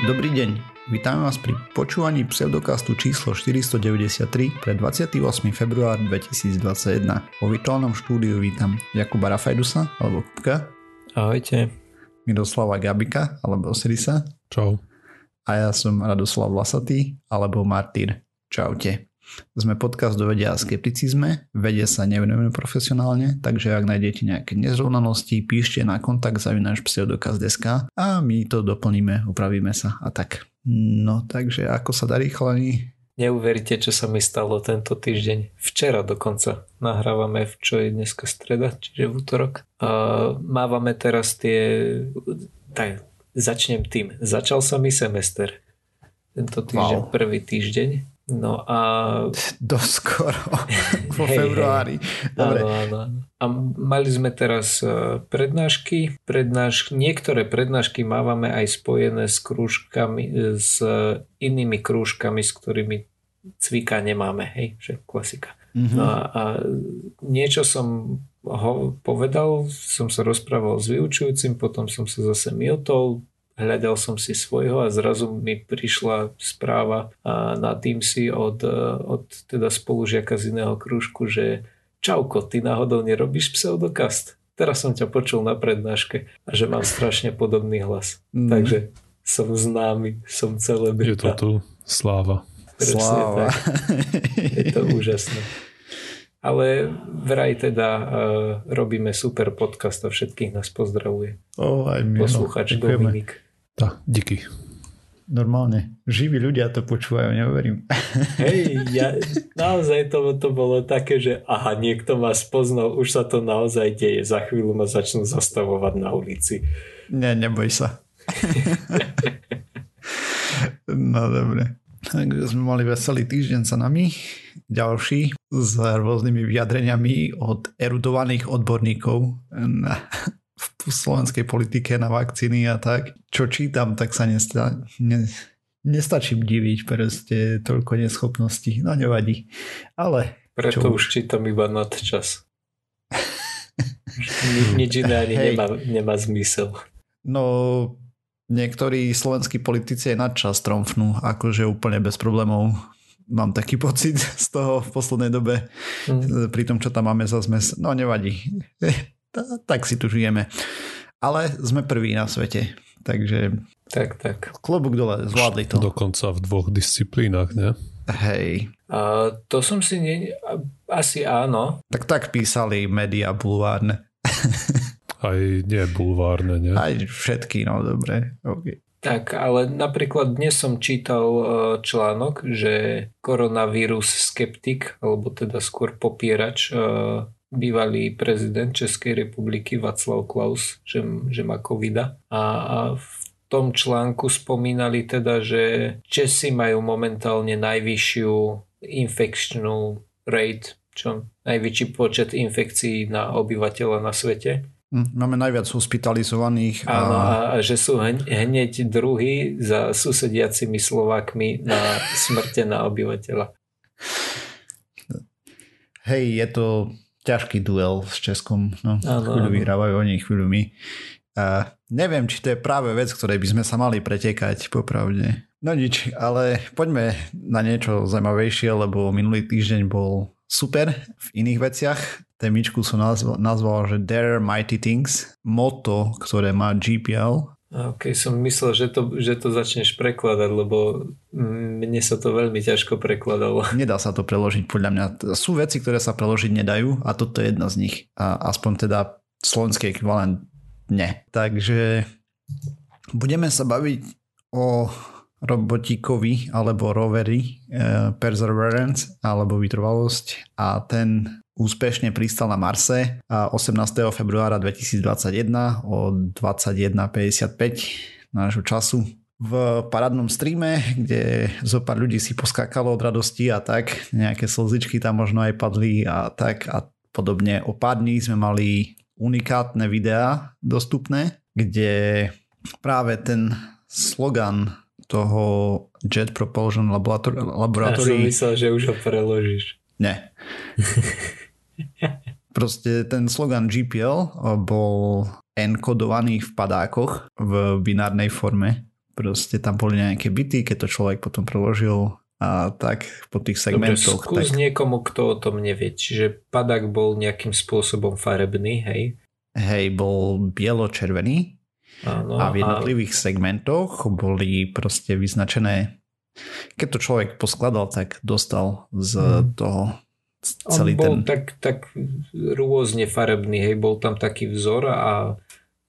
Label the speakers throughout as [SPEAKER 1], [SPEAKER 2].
[SPEAKER 1] Dobrý deň, vítame vás pri počúvaní pseudokastu číslo 493 pre 28. február 2021. Vo virtuálnom štúdiu vítam Jakuba Rafajdusa alebo Kupka.
[SPEAKER 2] Ahojte.
[SPEAKER 1] Miroslava Gabika alebo Osirisa.
[SPEAKER 3] Čau.
[SPEAKER 1] A ja som Radoslav Vlasatý alebo Martyr. Čaute. Sme podcast do vedia a skepticizme, vede sa nevenujeme profesionálne, takže ak nájdete nejaké nezrovnanosti, píšte na kontakt zavináš pseudokaz.sk a my to doplníme, upravíme sa a tak. No takže ako sa darí chalani?
[SPEAKER 2] Neuveríte, čo sa mi stalo tento týždeň. Včera dokonca nahrávame, v čo je dneska streda, čiže v útorok. Uh, mávame teraz tie... Tak, začnem tým. Začal sa mi semester. Tento týždeň, wow. prvý týždeň No a...
[SPEAKER 1] Doskoro, vo hey, februári.
[SPEAKER 2] Dobre. Áno, áno. A mali sme teraz e, prednášky. Prednáš... Niektoré prednášky mávame aj spojené s krúžkami, e, s inými krúžkami, s ktorými cvika nemáme. Hej, že klasika. Mm-hmm. No a, a niečo som ho povedal, som sa rozprával s vyučujúcim, potom som sa zase miotol, hľadal som si svojho a zrazu mi prišla správa na Teamsy od, od teda spolužiaka z iného krúžku, že čauko, ty náhodou nerobíš pseudokast? Teraz som ťa počul na prednáške a že mám strašne podobný hlas. Mm. Takže som známy, som celebrita.
[SPEAKER 3] Je to tu sláva.
[SPEAKER 2] Presne sláva. Tak. Je to úžasné. Ale vraj teda uh, robíme super podcast a všetkých nás pozdravuje.
[SPEAKER 1] Oh, aj my,
[SPEAKER 2] Posluchač no, Dominik.
[SPEAKER 3] Tá, díky.
[SPEAKER 1] Normálne. Živí ľudia to počúvajú, neuverím.
[SPEAKER 2] Hej, ja, naozaj to, to bolo také, že aha, niekto ma spoznal, už sa to naozaj deje. Za chvíľu ma začnú zastavovať na ulici.
[SPEAKER 1] Ne, neboj sa. no dobre. Takže sme mali veselý týždeň sa nami. Ďalší s rôznymi vyjadreniami od erudovaných odborníkov na v slovenskej politike na vakcíny a tak. Čo čítam, tak sa nesta, ne, nestačím diviť, proste toľko neschopností. No nevadí. Ale...
[SPEAKER 2] Preto už čítam iba nadčas. Nič iné ani nemá, nemá zmysel.
[SPEAKER 1] No niektorí slovenskí politici aj nadčas tromfnú, akože úplne bez problémov mám taký pocit z toho v poslednej dobe, mm. pri tom, čo tam máme za zmes. No nevadí tak si tu žijeme. Ale sme prví na svete, takže...
[SPEAKER 2] Tak, tak.
[SPEAKER 1] Klobúk dole, zvládli to.
[SPEAKER 3] Dokonca v dvoch disciplínach, ne?
[SPEAKER 1] Hej.
[SPEAKER 2] A to som si... Ne... Asi áno.
[SPEAKER 1] Tak tak písali média bulvárne.
[SPEAKER 3] Aj nie bulvárne, ne?
[SPEAKER 1] Aj všetky, no dobre. Okay.
[SPEAKER 2] Tak, ale napríklad dnes som čítal e, článok, že koronavírus skeptik, alebo teda skôr popierač e, bývalý prezident Českej republiky Václav Klaus, že, že má covida. A, a v tom článku spomínali teda, že Česi majú momentálne najvyššiu infekčnú rate, čo najväčší počet infekcií na obyvateľa na svete.
[SPEAKER 1] Hm, máme najviac hospitalizovaných.
[SPEAKER 2] A... Áno, a, a že sú hneď druhý za susediacimi Slovákmi na smrte na obyvateľa.
[SPEAKER 1] Hej, je to ťažký duel s Českom. No, ano, chvíľu vyhrávajú oni, chvíľu my. A neviem, či to je práve vec, ktorej by sme sa mali pretekať, popravde. No nič, ale poďme na niečo zaujímavejšie, lebo minulý týždeň bol super v iných veciach. Témičku som nazval, nazval, že Dare Mighty Things, moto, ktoré má GPL
[SPEAKER 2] Ok, som myslel, že to, že to začneš prekladať, lebo mne sa to veľmi ťažko prekladalo.
[SPEAKER 1] Nedá sa to preložiť podľa mňa. Sú veci, ktoré sa preložiť nedajú a toto je jedna z nich. A aspoň teda slovenský ekvivalent ne. Takže budeme sa baviť o robotíkovi alebo rovery eh, Perseverance alebo vytrvalosť a ten úspešne pristal na Marse 18. februára 2021 o 21.55 nášho času v parádnom streame, kde zo pár ľudí si poskákalo od radosti a tak, nejaké slzičky tam možno aj padli a tak a podobne. O pár dní sme mali unikátne videá dostupné, kde práve ten slogan toho Jet Propulsion Laboratory... Ja
[SPEAKER 2] som myslel, že už ho preložíš.
[SPEAKER 1] Ne. Proste ten slogan GPL bol enkodovaný v padákoch v binárnej forme proste tam boli nejaké byty, keď to človek potom preložil a tak po tých
[SPEAKER 2] Dobre,
[SPEAKER 1] segmentoch.
[SPEAKER 2] skús
[SPEAKER 1] tak,
[SPEAKER 2] niekomu, kto o tom nevie. Čiže padak bol nejakým spôsobom farebný, hej?
[SPEAKER 1] hej, bol bielo-červený
[SPEAKER 2] Áno,
[SPEAKER 1] a v jednotlivých segmentoch boli proste vyznačené keď to človek poskladal, tak dostal z
[SPEAKER 2] Hmm.
[SPEAKER 1] toho
[SPEAKER 2] On
[SPEAKER 1] celý
[SPEAKER 2] bol
[SPEAKER 1] ten...
[SPEAKER 2] tak, tak rôzne farebný, hej, bol tam taký vzor a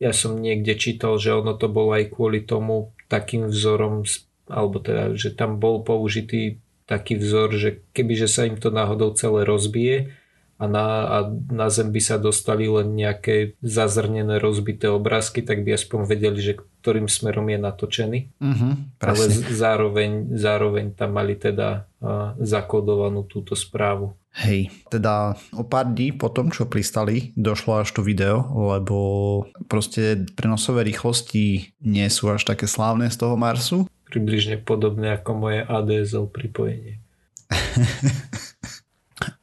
[SPEAKER 2] ja som niekde čítal, že ono to bolo aj kvôli tomu takým vzorom, alebo teda, že tam bol použitý taký vzor, že kebyže sa im to náhodou celé rozbije a na, a na zem by sa dostali len nejaké zazrnené rozbité obrázky, tak by aspoň vedeli, že ktorým smerom je natočený.
[SPEAKER 1] Mhm,
[SPEAKER 2] Ale zároveň, zároveň tam mali teda zakodovanú túto správu.
[SPEAKER 1] Hej, teda o pár dní po tom, čo pristali, došlo až to video, lebo proste prenosové rýchlosti nie sú až také slávne z toho Marsu.
[SPEAKER 2] približne podobné ako moje ADSL pripojenie.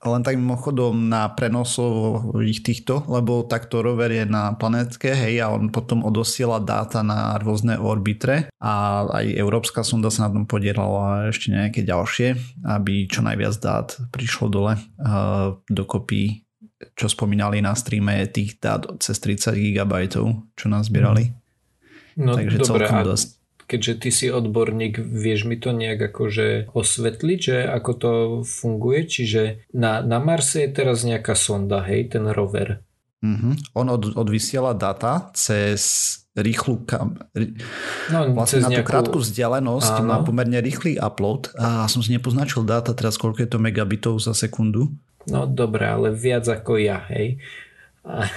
[SPEAKER 1] Len tak mimochodom na prenosových týchto, lebo takto rover je na planetke, hej, a on potom odosiela dáta na rôzne orbitre a aj európska sonda sa na tom podielala ešte nejaké ďalšie, aby čo najviac dát prišlo dole uh, dokopy čo spomínali na streame tých dát cez 30 GB, čo nás zbierali.
[SPEAKER 2] No
[SPEAKER 1] Takže
[SPEAKER 2] dobre,
[SPEAKER 1] celkom dosť.
[SPEAKER 2] Keďže ty si odborník, vieš mi to nejak akože osvetliť, že ako to funguje? Čiže na, na Marse je teraz nejaká sonda, hej, ten rover.
[SPEAKER 1] Mhm. On od, odvysiela data cez rýchlu kam...
[SPEAKER 2] No,
[SPEAKER 1] Vlastne na tú
[SPEAKER 2] nejakú...
[SPEAKER 1] krátku vzdialenosť
[SPEAKER 2] Áno.
[SPEAKER 1] má pomerne rýchly upload a som si nepoznačil dáta teraz, koľko je to megabitov za sekundu.
[SPEAKER 2] No dobre, ale viac ako ja, hej. A,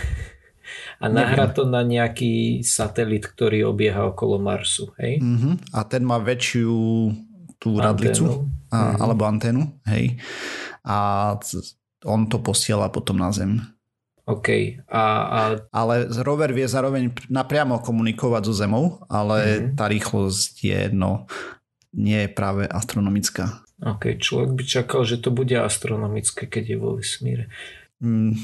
[SPEAKER 2] a nahrá to na nejaký satelit, ktorý obieha okolo Marsu, hej?
[SPEAKER 1] Mhm. A ten má väčšiu tú radlicu
[SPEAKER 2] Anténu.
[SPEAKER 1] a,
[SPEAKER 2] Mhm.
[SPEAKER 1] alebo anténu, hej. A on to posiela potom na Zem.
[SPEAKER 2] OK. A, a
[SPEAKER 1] Ale rover vie zároveň napriamo komunikovať so Zemou, ale
[SPEAKER 2] Mhm.
[SPEAKER 1] tá rýchlosť je no nie je práve astronomická.
[SPEAKER 2] OK, človek by čakal, že to bude astronomické, keď je vo vesmíre.
[SPEAKER 1] Mm,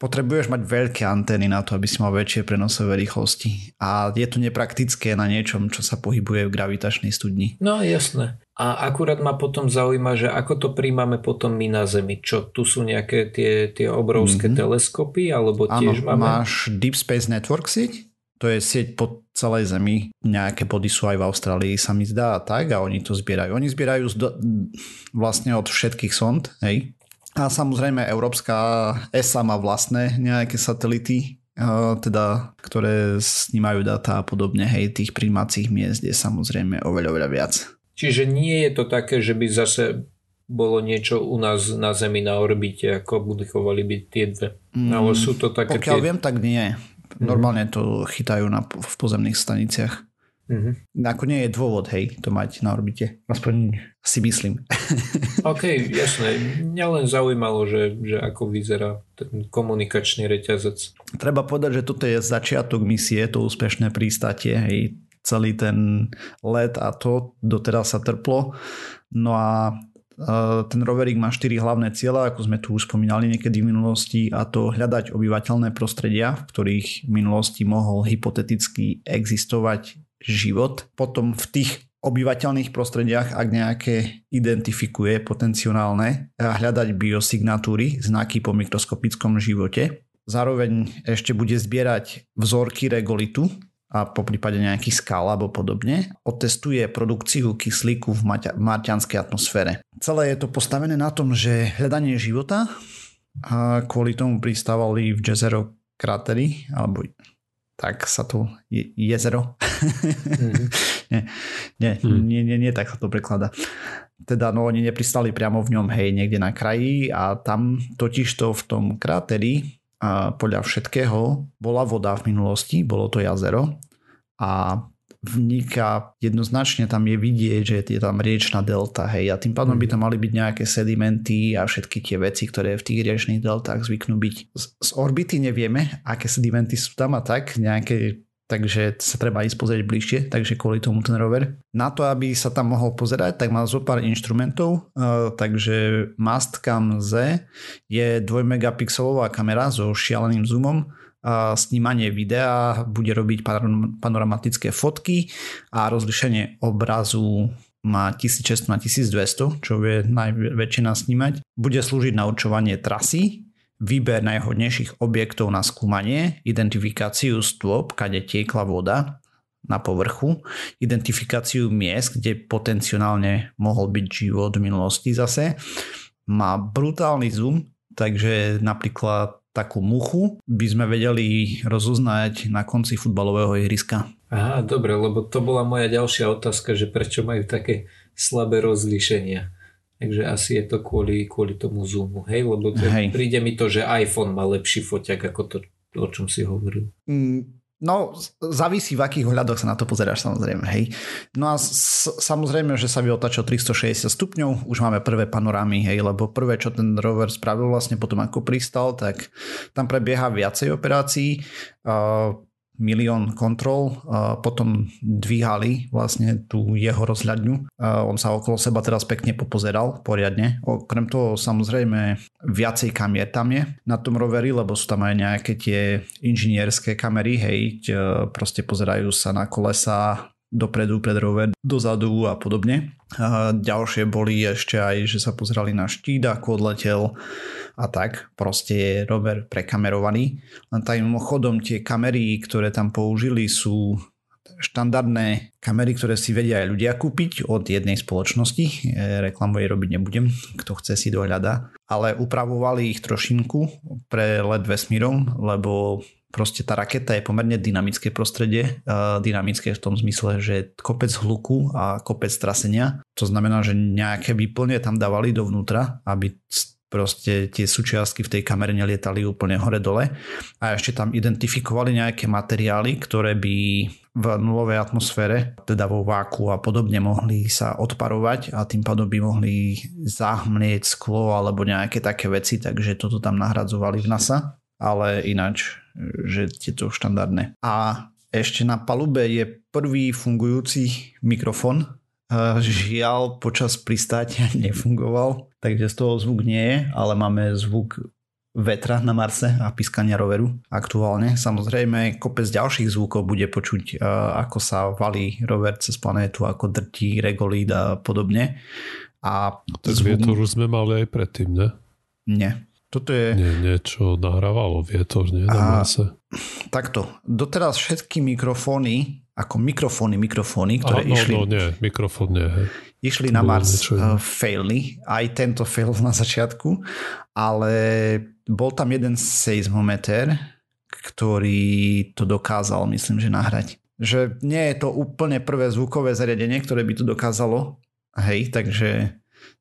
[SPEAKER 1] potrebuješ mať veľké antény na to, aby si mal väčšie prenosové rýchlosti. A je to nepraktické na niečom, čo sa pohybuje v gravitačnej studni.
[SPEAKER 2] No jasné. A akurát ma potom zaujíma, že ako to príjmame potom my na Zemi. Čo, tu sú nejaké tie, tie obrovské
[SPEAKER 1] Mhm.
[SPEAKER 2] teleskopy, alebo
[SPEAKER 1] Áno,
[SPEAKER 2] tiež máme...
[SPEAKER 1] máš Deep Space Network sieť, to je sieť po celej Zemi, nejaké body sú aj v Austrálii, sa mi zdá a tak a oni to zbierajú. Oni zbierajú do, vlastne od všetkých sond, hej. A samozrejme Európska ESA má vlastné nejaké satelity, eh, teda, ktoré snímajú data a podobne, hej, tých príjmacích miest je samozrejme oveľa, oveľa viac.
[SPEAKER 2] Čiže nie je to také, že by zase bolo niečo u nás na Zemi na orbite, ako budovali byť tie dve.
[SPEAKER 1] Mm,
[SPEAKER 2] Ale sú to také
[SPEAKER 1] Pokiaľ
[SPEAKER 2] tie...
[SPEAKER 1] viem, tak nie. Normálne to chytajú na, v pozemných staniciach.
[SPEAKER 2] Mhm.
[SPEAKER 1] Ako nie je dôvod, hej, to mať na orbite. Aspoň si myslím.
[SPEAKER 2] OK, jasné. Mňa len zaujímalo, že, že ako vyzerá ten komunikačný reťazec.
[SPEAKER 1] Treba povedať, že toto je začiatok misie, to úspešné prístatie, hej, celý ten let a to doteraz sa trplo. No a e, ten roverík má štyri hlavné cieľa, ako sme tu už spomínali niekedy v minulosti, a to hľadať obyvateľné prostredia, v ktorých v minulosti mohol hypoteticky existovať život. Potom v tých obyvateľných prostrediach, ak nejaké identifikuje potenciálne, hľadať biosignatúry, znaky po mikroskopickom živote. Zároveň ešte bude zbierať vzorky regolitu a po prípade nejakých skal alebo podobne. Otestuje produkciu kyslíku v maťa- marťanskej atmosfére. Celé je to postavené na tom, že hľadanie života a kvôli tomu pristávali v Jezero krátery, alebo tak sa to je, jezero.
[SPEAKER 2] Mhm.
[SPEAKER 1] nie, nie,
[SPEAKER 3] Hmm.
[SPEAKER 1] nie, nie, nie, tak sa to prekladá. Teda no oni nepristali priamo v ňom, hej, niekde na kraji a tam totižto v tom kráteri a podľa všetkého bola voda v minulosti, bolo to jazero a vniká jednoznačne tam je vidieť, že je tam riečna delta, hej, a tým pádom by tam mali byť nejaké sedimenty a všetky tie veci, ktoré v tých riečných deltách zvyknú byť. Z, z orbity nevieme, aké sedimenty sú tam a tak, nejaké takže sa treba ísť pozrieť bližšie, takže kvôli tomu ten rover. Na to, aby sa tam mohol pozerať, tak má zo pár inštrumentov, uh, takže Mastcam Z je 2 megapixelová kamera so šialeným zoomom snímanie videa, bude robiť panoramatické fotky a rozlišenie obrazu má 1600 na 1200, čo vie najväčšina snímať. Bude slúžiť na určovanie trasy, výber najhodnejších objektov na skúmanie, identifikáciu stôp, kade tiekla voda na povrchu, identifikáciu miest, kde potenciálne mohol byť život v minulosti zase. Má brutálny zoom, takže napríklad takú muchu by sme vedeli rozoznať na konci futbalového ihriska.
[SPEAKER 2] Aha, dobre, lebo to bola moja ďalšia otázka, že prečo majú také slabé rozlíšenia. Takže asi je to kvôli, kvôli tomu zoomu, hej? Lebo to, hej. príde mi to, že iPhone má lepší foťak ako to, o čom si hovoril.
[SPEAKER 1] Mm, No, závisí v akých hľadoch sa na to pozeráš samozrejme, hej. No a s- samozrejme, že sa by otačil 360 stupňov, už máme prvé panorámy, hej, lebo prvé, čo ten rover spravil vlastne potom ako pristal, tak tam prebieha viacej operácií. Uh, milión kontrol, potom dvíhali vlastne tú jeho rozhľadňu. On sa okolo seba teraz pekne popozeral poriadne. Okrem toho samozrejme viacej kamier tam je na tom roveri, lebo sú tam aj nejaké tie inžinierské kamery, hej, proste pozerajú sa na kolesa, dopredu pred rover, dozadu a podobne. A ďalšie boli ešte aj, že sa pozerali na štít, ako odletel a tak. Proste je rover prekamerovaný. Len tak mimochodom tie kamery, ktoré tam použili sú štandardné kamery, ktoré si vedia aj ľudia kúpiť od jednej spoločnosti. E, reklamu jej robiť nebudem, kto chce si dohľada. Ale upravovali ich trošinku pre LED vesmírom, lebo proste tá raketa je pomerne dynamické prostredie, dynamické v tom zmysle, že kopec hluku a kopec trasenia, to znamená, že nejaké výplne tam dávali dovnútra, aby proste tie súčiastky v tej kamere nelietali úplne hore-dole. A ešte tam identifikovali nejaké materiály, ktoré by v nulovej atmosfére, teda vo váku a podobne mohli sa odparovať a tým pádom by mohli zahmlieť sklo alebo nejaké také veci, takže toto tam nahradzovali v NASA, ale ináč že je to štandardné. A ešte na palube je prvý fungujúci mikrofón. Žiaľ, počas pristátia nefungoval, takže z toho zvuk nie je, ale máme zvuk vetra na Marse a pískania roveru aktuálne. Samozrejme, kopec ďalších zvukov bude počuť, ako sa valí rover cez planétu, ako drtí regolít a podobne. A
[SPEAKER 3] tak zvuk... vietor už sme mali aj predtým, ne?
[SPEAKER 1] Nie. Toto je...
[SPEAKER 3] Nie, niečo nahrávalo vietor, nie? Na Marse.
[SPEAKER 1] Takto. Doteraz všetky mikrofóny, ako mikrofóny, mikrofóny, ktoré
[SPEAKER 3] Aha, no,
[SPEAKER 1] išli...
[SPEAKER 3] No, nie, mikrofón nie. Hej.
[SPEAKER 1] Išli na Mars, uh, failli. Aj tento fail na začiatku, ale bol tam jeden seismometer, ktorý to dokázal, myslím, že nahrať. Že nie je to úplne prvé zvukové zariadenie, ktoré by to dokázalo. Hej, takže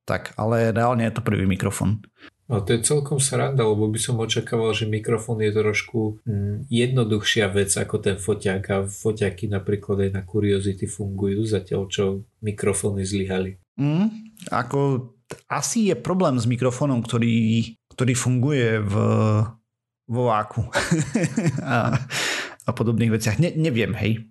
[SPEAKER 1] tak, ale reálne je to prvý mikrofón.
[SPEAKER 2] No to je celkom sranda, lebo by som očakával, že mikrofón je trošku mm, jednoduchšia vec ako ten foťák a foťaky napríklad aj na Curiosity fungujú, zatiaľ čo mikrofóny zlyhali.
[SPEAKER 1] Mm, ako asi je problém s mikrofónom, ktorý, ktorý funguje v, vo váku a, a podobných veciach. Ne, neviem, hej,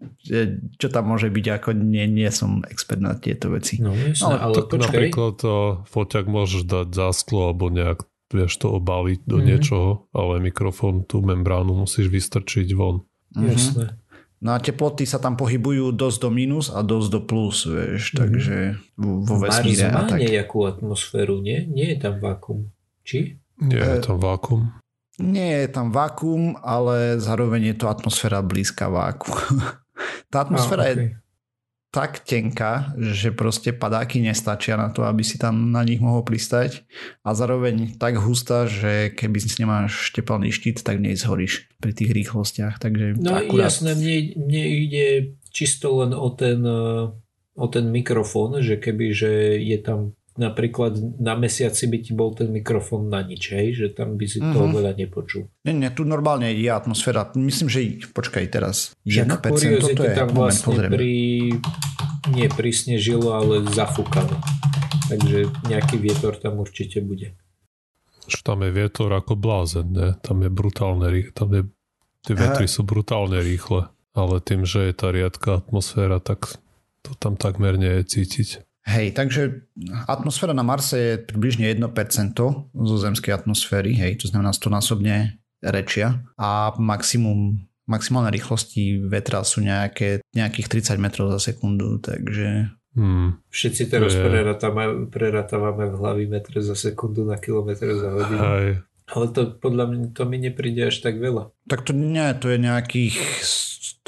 [SPEAKER 1] čo tam môže byť, ako nie, nie som expert na tieto veci.
[SPEAKER 2] No, jasne, ale, ale
[SPEAKER 3] tak počkej. napríklad to foťak môžeš dať za sklo alebo nejak vieš to obaliť do mm-hmm. niečoho, ale mikrofón, tú membránu musíš vystrčiť von.
[SPEAKER 2] Mm-hmm. Jasné.
[SPEAKER 1] No a teploty sa tam pohybujú dosť do minus a dosť do plus, vieš, mm-hmm. takže vo vesmíre.
[SPEAKER 2] Mars má
[SPEAKER 1] tak.
[SPEAKER 2] nejakú atmosféru, nie? Nie je tam vákum. Či?
[SPEAKER 3] Nie je tam vákum.
[SPEAKER 1] Nie je tam vákum, ale zároveň je to atmosféra blízka váku. Tá atmosféra ah, okay. je tak tenká, že proste padáky nestačia na to, aby si tam na nich mohol pristať a zároveň tak hustá, že keby si nemáš tepelný štít, tak nezhoríš pri tých rýchlostiach. Takže
[SPEAKER 2] no akurát... jasné, mne, mne ide čisto len o ten, o ten mikrofón, že keby že je tam napríklad na mesiaci by ti bol ten mikrofón na nič, hej? že tam by si mm-hmm. toho veľa nepočul.
[SPEAKER 1] Nie, nie, tu normálne je atmosféra. Myslím, že počkaj teraz.
[SPEAKER 2] 1% toto je, tam vlastne moment, pri, nie prisnežilo, ale zafúkalo. Takže nejaký vietor tam určite bude.
[SPEAKER 3] Že tam je vietor ako blázen, ne? Tam je brutálne rýchle. Tam je, tie vetry sú brutálne rýchle. Ale tým, že je tá riadka atmosféra, tak to tam takmer nie je cítiť.
[SPEAKER 1] Hej, takže atmosféra na Marse je približne 1% zo zemskej atmosféry, hej, to znamená 100 násobne rečia a maximum maximálne rýchlosti vetra sú nejaké, nejakých 30 metrov za sekundu, takže...
[SPEAKER 2] Hmm. Všetci teraz je... preratávame, preratávame v hlavy metre za sekundu na kilometr za hodinu. Aj. Ale to podľa mňa to mi nepríde až tak veľa.
[SPEAKER 1] Tak to nie, to je nejakých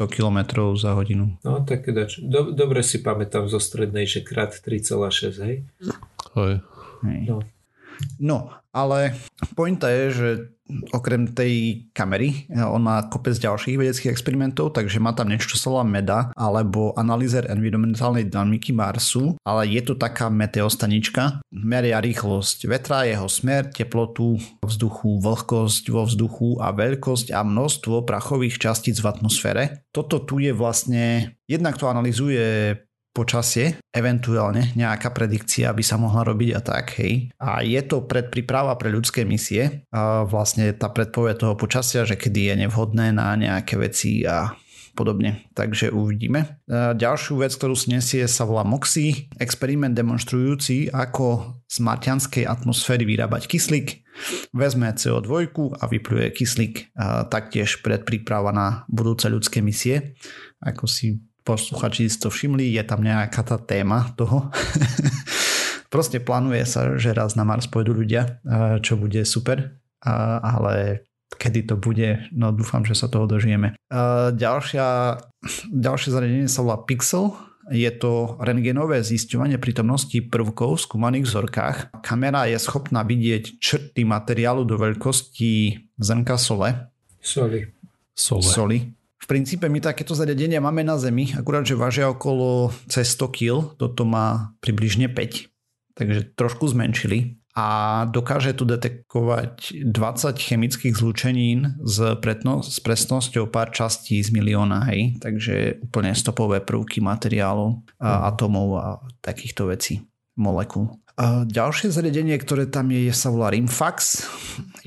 [SPEAKER 1] 100 km za hodinu.
[SPEAKER 2] No tak dač. Do, dobre si pamätám zo strednej, že krát 3,6, hej?
[SPEAKER 3] Hej.
[SPEAKER 1] No. no, ale pointa je, že okrem tej kamery, eh, on má kopec ďalších vedeckých experimentov, takže má tam niečo, čo sa volá MEDA, alebo analýzer environmentálnej dynamiky Marsu, ale je to taká meteostanička, meria rýchlosť vetra, jeho smer, teplotu vzduchu, vlhkosť vo vzduchu a veľkosť a množstvo prachových častíc v atmosfére. Toto tu je vlastne, jednak to analizuje počasie, eventuálne nejaká predikcia by sa mohla robiť a tak, hej. A je to predpríprava pre ľudské misie, a vlastne tá predpoved toho počasia, že kedy je nevhodné na nejaké veci a podobne. Takže uvidíme. Ďalšiu vec, ktorú snesie sa volá MOXI, experiment demonstrujúci, ako z marťanskej atmosféry vyrábať kyslík. Vezme CO2 a vypluje kyslík. Taktiež predpríprava na budúce ľudské misie. Ako si posluchači si to všimli, je tam nejaká tá téma toho. Proste plánuje sa, že raz na Mars pôjdu ľudia, čo bude super, ale kedy to bude, no dúfam, že sa toho dožijeme. Ďalšia, ďalšie zariadenie sa volá Pixel, je to rengenové zisťovanie prítomnosti prvkov v skúmaných vzorkách. Kamera je schopná vidieť črty materiálu do veľkosti zrnka sole.
[SPEAKER 2] Soli.
[SPEAKER 3] Sole.
[SPEAKER 1] Soli princípe my takéto zariadenia máme na Zemi, akurát, že vážia okolo cez 100 kg, toto má približne 5, takže trošku zmenšili a dokáže tu detekovať 20 chemických zlúčenín s, pretno, s presnosťou pár častí z milióna, hej, takže úplne stopové prvky materiálov, a mhm. atomov a takýchto vecí, molekúl. A ďalšie zariadenie, ktoré tam je, je sa volá Rimfax.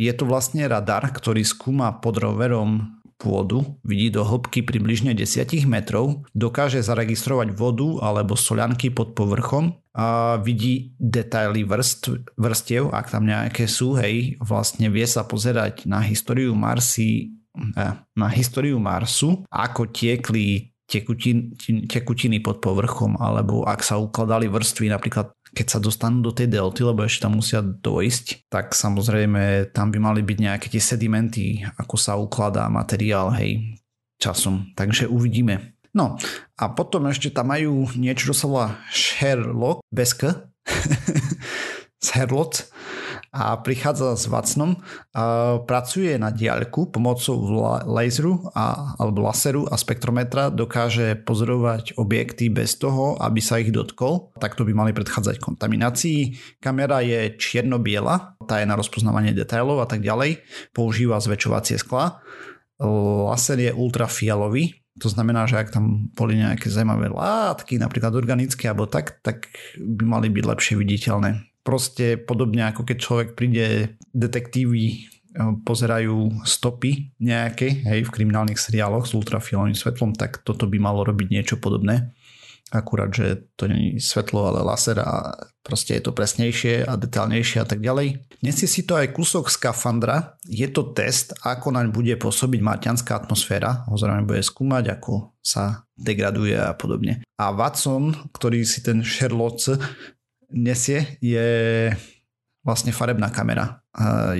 [SPEAKER 1] Je to vlastne radar, ktorý skúma pod roverom pôdu, vidí do hĺbky približne 10 metrov, dokáže zaregistrovať vodu alebo solianky pod povrchom a vidí detaily vrst, vrstiev, ak tam nejaké sú, hej, vlastne vie sa pozerať na históriu Marsy, eh, na históriu Marsu, ako tiekli tekutin, tekutiny pod povrchom, alebo ak sa ukladali vrstvy napríklad keď sa dostanú do tej delty, lebo ešte tam musia dojsť, tak samozrejme tam by mali byť nejaké tie sedimenty, ako sa ukladá materiál, hej, časom. Takže uvidíme. No a potom ešte tam majú niečo, čo sa volá Sherlock, besk, Sherlock, a prichádza s Vacnom, pracuje na diaľku pomocou laseru a, alebo laseru a spektrometra dokáže pozorovať objekty bez toho, aby sa ich dotkol. Takto by mali predchádzať kontaminácii. Kamera je čierno-biela, tá je na rozpoznávanie detailov a tak ďalej. Používa zväčšovacie skla. Laser je ultrafialový, to znamená, že ak tam boli nejaké zaujímavé látky, napríklad organické alebo tak, tak by mali byť lepšie viditeľné proste podobne ako keď človek príde detektívy eh, pozerajú stopy nejaké, hej, v kriminálnych seriáloch s ultrafialovým svetlom, tak toto by malo robiť niečo podobné. Akurát, že to je svetlo, ale laser a proste je to presnejšie a detálnejšie a tak ďalej. Nesie si to aj kúsok skafandra. Je to test, ako naň bude pôsobiť marťanská atmosféra. Ho bude skúmať, ako sa degraduje a podobne. A Watson, ktorý si ten Sherlock nesie, je vlastne farebná kamera.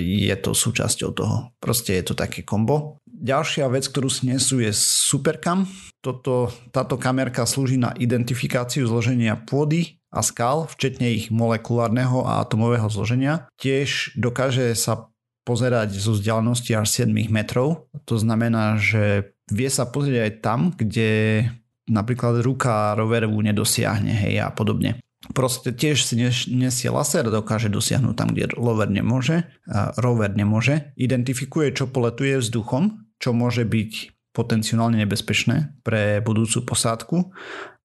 [SPEAKER 1] Je to súčasťou toho. Proste je to také kombo. Ďalšia vec, ktorú snesú je Supercam. Toto, táto kamerka slúži na identifikáciu zloženia pôdy a skal, včetne ich molekulárneho a atomového zloženia. Tiež dokáže sa pozerať zo vzdialenosti až 7 metrov. To znamená, že vie sa pozrieť aj tam, kde napríklad ruka roveru nedosiahne hej, a podobne. Proste tiež si nesie laser, dokáže dosiahnuť tam, kde rover nemôže, a rover nemôže. Identifikuje, čo poletuje vzduchom, čo môže byť potenciálne nebezpečné pre budúcu posádku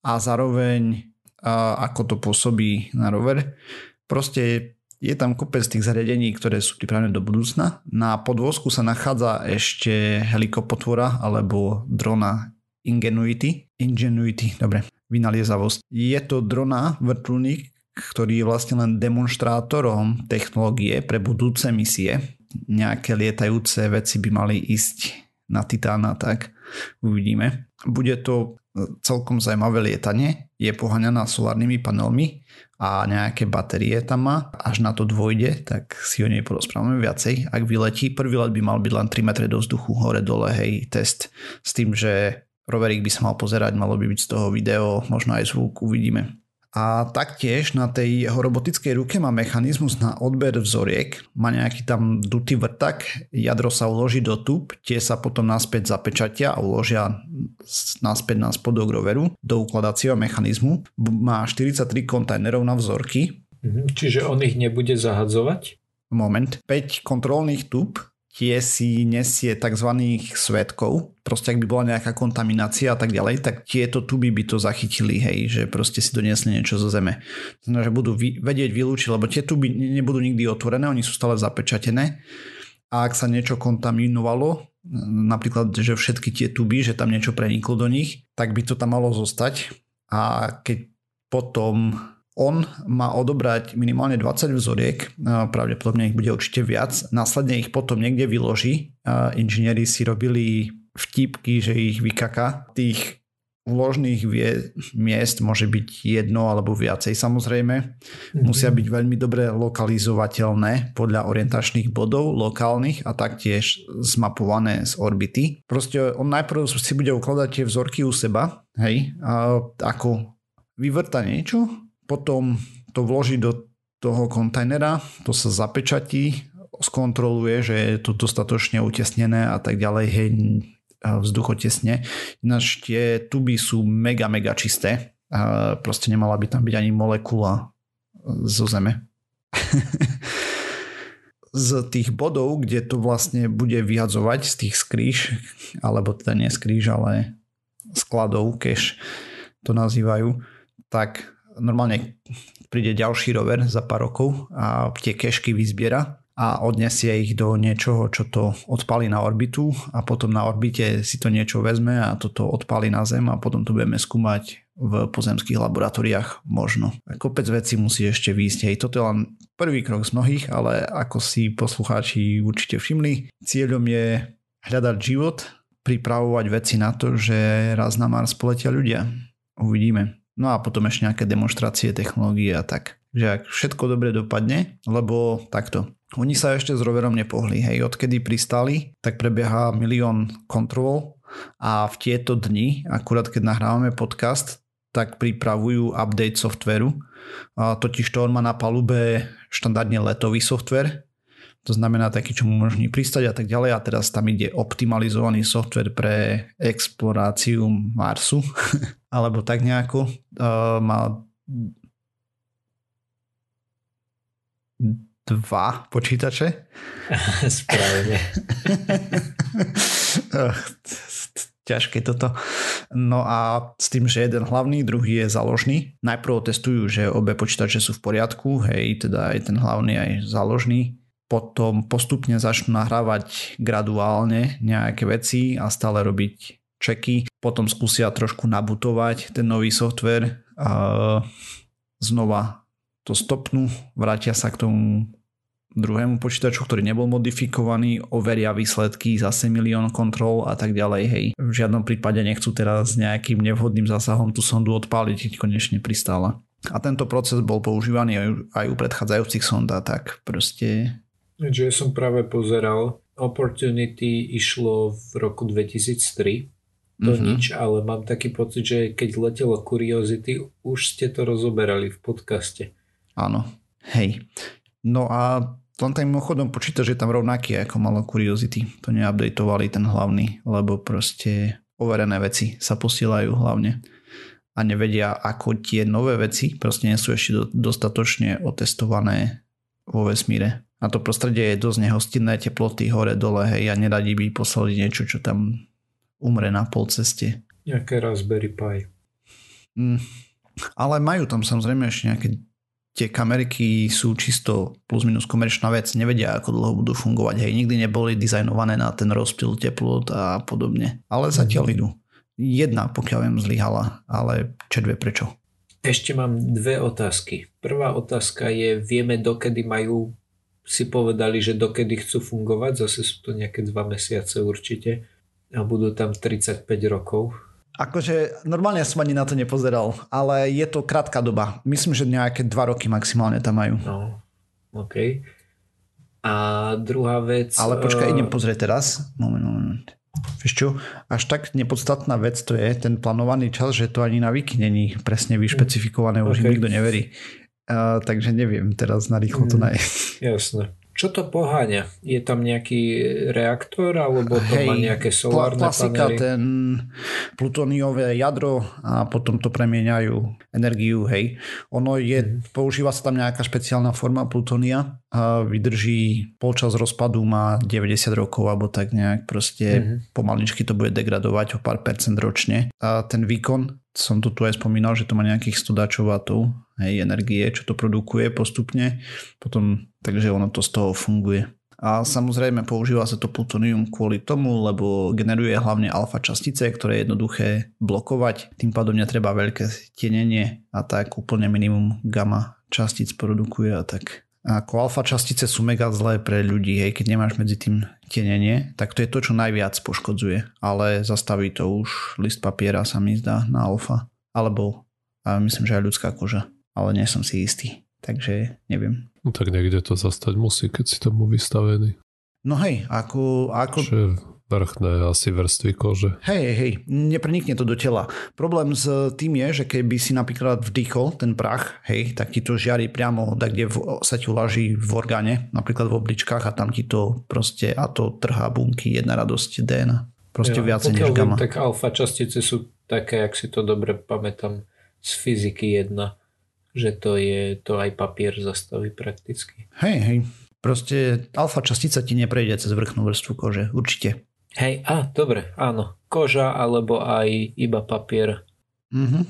[SPEAKER 1] a zároveň ako to pôsobí na rover. Proste je tam kopec tých zariadení, ktoré sú pripravené do budúcna. Na podvozku sa nachádza ešte helikopotvora alebo drona Ingenuity. Ingenuity, dobre vynaliezavosť. Je to drona vrtulník, ktorý je vlastne len demonstrátorom technológie pre budúce misie. nejaké lietajúce veci by mali ísť na Titána, tak uvidíme. Bude to celkom zaujímavé lietanie, je poháňaná solárnymi panelmi a nejaké batérie tam má. Až na to dôjde, tak si o nej porozprávame viacej. Ak vyletí, prvý let by mal byť len 3 metre do vzduchu, hore dole, hej, test. S tým, že roverík by sa mal pozerať, malo by byť z toho video, možno aj zvuk, uvidíme. A taktiež na tej jeho robotickej ruke má mechanizmus na odber vzoriek, má nejaký tam dutý vrtak, jadro sa uloží do tub, tie sa potom naspäť zapečatia a uložia naspäť na spodok roveru do ukladacieho mechanizmu. Má 43 kontajnerov na vzorky.
[SPEAKER 2] Mhm, čiže on ich nebude zahadzovať?
[SPEAKER 1] Moment. 5 kontrolných tub tie si nesie tzv. svetkov, proste ak by bola nejaká kontaminácia a tak ďalej, tak tieto tuby by to zachytili, hej, že proste si doniesli niečo zo zeme. Znamená, že budú vedieť vylúčiť, lebo tie tuby nebudú nikdy otvorené, oni sú stále zapečatené a ak sa niečo kontaminovalo, napríklad, že všetky tie tuby, že tam niečo preniklo do nich, tak by to tam malo zostať a keď potom on má odobrať minimálne 20 vzoriek, pravdepodobne ich bude určite viac, následne ich potom niekde vyloží. Inžinieri si robili vtipky, že ich vykaká. Tých vložných vie, miest môže byť jedno alebo viacej samozrejme. Mm-hmm. Musia byť veľmi dobre lokalizovateľné podľa orientačných bodov lokálnych a taktiež zmapované z orbity. Proste on najprv si bude ukladať tie vzorky u seba, hej, a ako vyvrta niečo, potom to vloží do toho kontajnera, to sa zapečatí, skontroluje, že je to dostatočne utesnené a tak ďalej, hej, vzduchotesne. Ináč tie tuby sú mega, mega čisté. A proste nemala by tam byť ani molekula zo zeme. z tých bodov, kde to vlastne bude vyhadzovať z tých skríž, alebo teda nie skríž, ale skladov, cache to nazývajú, tak normálne príde ďalší rover za pár rokov a tie kešky vyzbiera a odnesie ich do niečoho, čo to odpali na orbitu a potom na orbite si to niečo vezme a toto odpali na Zem a potom to budeme skúmať v pozemských laboratóriách možno. Kopec vecí musí ešte výjsť. Hej, toto je len prvý krok z mnohých, ale ako si poslucháči určite všimli, cieľom je hľadať život, pripravovať veci na to, že raz na Mars poletia ľudia. Uvidíme. No a potom ešte nejaké demonstrácie technológie a tak. Že ak všetko dobre dopadne, lebo takto. Oni sa ešte s roverom nepohli, hej, odkedy pristali, tak prebieha milión kontrol a v tieto dni, akurát keď nahrávame podcast, tak pripravujú update softveru. Totiž to on má na palube štandardne letový software, to znamená taký, čo mu umožní pristať a tak ďalej a teraz tam ide optimalizovaný software pre exploráciu Marsu alebo tak nejako. Uh, má dva počítače.
[SPEAKER 2] Správne.
[SPEAKER 1] Ťažké toto. No a s tým, že jeden hlavný, druhý je záložný. Najprv testujú, že obe počítače sú v poriadku, hej, teda aj ten hlavný, aj záložný potom postupne začnú nahrávať graduálne nejaké veci a stále robiť čeky. Potom skúsia trošku nabutovať ten nový software a znova to stopnú, vrátia sa k tomu druhému počítaču, ktorý nebol modifikovaný, overia výsledky, zase milión kontrol a tak ďalej. Hej. V žiadnom prípade nechcú teraz nejakým nevhodným zásahom tú sondu odpáliť, keď konečne pristála. A tento proces bol používaný aj, u predchádzajúcich sonda, tak proste
[SPEAKER 2] že som práve pozeral, Opportunity išlo v roku 2003, to mm-hmm. nič, ale mám taký pocit, že keď letelo Curiosity, už ste to rozoberali v podcaste.
[SPEAKER 1] Áno, hej. No a len tým mimochodom počíta, že je tam rovnaký ako malo Curiosity. To neupdateovali ten hlavný, lebo proste overené veci sa posielajú hlavne a nevedia, ako tie nové veci proste nie sú ešte dostatočne otestované vo vesmíre. A to prostredie je dosť nehostinné, teploty hore dole, hej, a neradi by poslali niečo, čo tam umre na pol ceste.
[SPEAKER 2] Nejaké Raspberry Pi.
[SPEAKER 1] Mm, ale majú tam samozrejme ešte nejaké tie kamerky sú čisto plus minus komerčná vec, nevedia ako dlho budú fungovať, hej, nikdy neboli dizajnované na ten rozptyl teplot a podobne, ale zatiaľ idú. Jedna, pokiaľ viem, zlyhala, ale červie prečo.
[SPEAKER 2] Ešte mám dve otázky. Prvá otázka je, vieme dokedy majú si povedali, že dokedy chcú fungovať, zase sú to nejaké dva mesiace určite a budú tam 35 rokov.
[SPEAKER 1] Akože normálne som ani na to nepozeral, ale je to krátka doba. Myslím, že nejaké dva roky maximálne tam majú.
[SPEAKER 2] No, OK. A druhá vec...
[SPEAKER 1] Ale počkaj, idem pozrieť teraz. Moment, moment. Vieš čo, až tak nepodstatná vec to je, ten plánovaný čas, že to ani na Wiki není presne vyšpecifikované, už okay. nikto neverí. Uh, takže neviem teraz na rýchlo to mm, nájsť.
[SPEAKER 2] Jasné. Čo to poháňa? Je tam nejaký reaktor alebo to Hej, má nejaké solárne klasika, panely?
[SPEAKER 1] ten plutóniové jadro a potom to premieňajú energiu, hej. Ono je, mm. používa sa tam nejaká špeciálna forma plutónia a vydrží polčas rozpadu má 90 rokov alebo tak nejak proste mm-hmm. pomaličky to bude degradovať o pár percent ročne. A ten výkon som to tu aj spomínal, že to má nejakých 100 W hej, energie, čo to produkuje postupne, potom, takže ono to z toho funguje. A samozrejme používa sa to plutonium kvôli tomu, lebo generuje hlavne alfa častice, ktoré je jednoduché blokovať, tým pádom netreba veľké tienenie a tak úplne minimum gamma častíc produkuje a tak. Ako alfa častice sú mega zlé pre ľudí, hej, keď nemáš medzi tým tienenie, tak to je to, čo najviac poškodzuje. Ale zastaví to už list papiera sa mi zdá na alfa. Alebo a myslím, že aj ľudská koža. Ale nie som si istý. Takže neviem.
[SPEAKER 3] No tak niekde to zastať musí, keď si tomu vystavený.
[SPEAKER 1] No hej, ako... ako...
[SPEAKER 3] Čiže vrchné asi vrstvy kože.
[SPEAKER 1] Hej, hej, neprenikne to do tela. Problém s tým je, že keby si napríklad vdýchol ten prach, hej, tak ti to žiari priamo, tak kde sa ti uláži v orgáne, napríklad v obličkách a tam ti to proste, a to trhá bunky, jedna radosť DNA. Proste ja, viacej než gamma.
[SPEAKER 2] tak alfa častice sú také, ak si to dobre pamätám, z fyziky jedna, že to je, to aj papier zastaví prakticky.
[SPEAKER 1] Hej, hej. Proste alfa častica ti neprejde cez vrchnú vrstvu kože, určite.
[SPEAKER 2] Hej, a dobre, áno. Koža alebo aj iba papier.
[SPEAKER 1] Mm-hmm.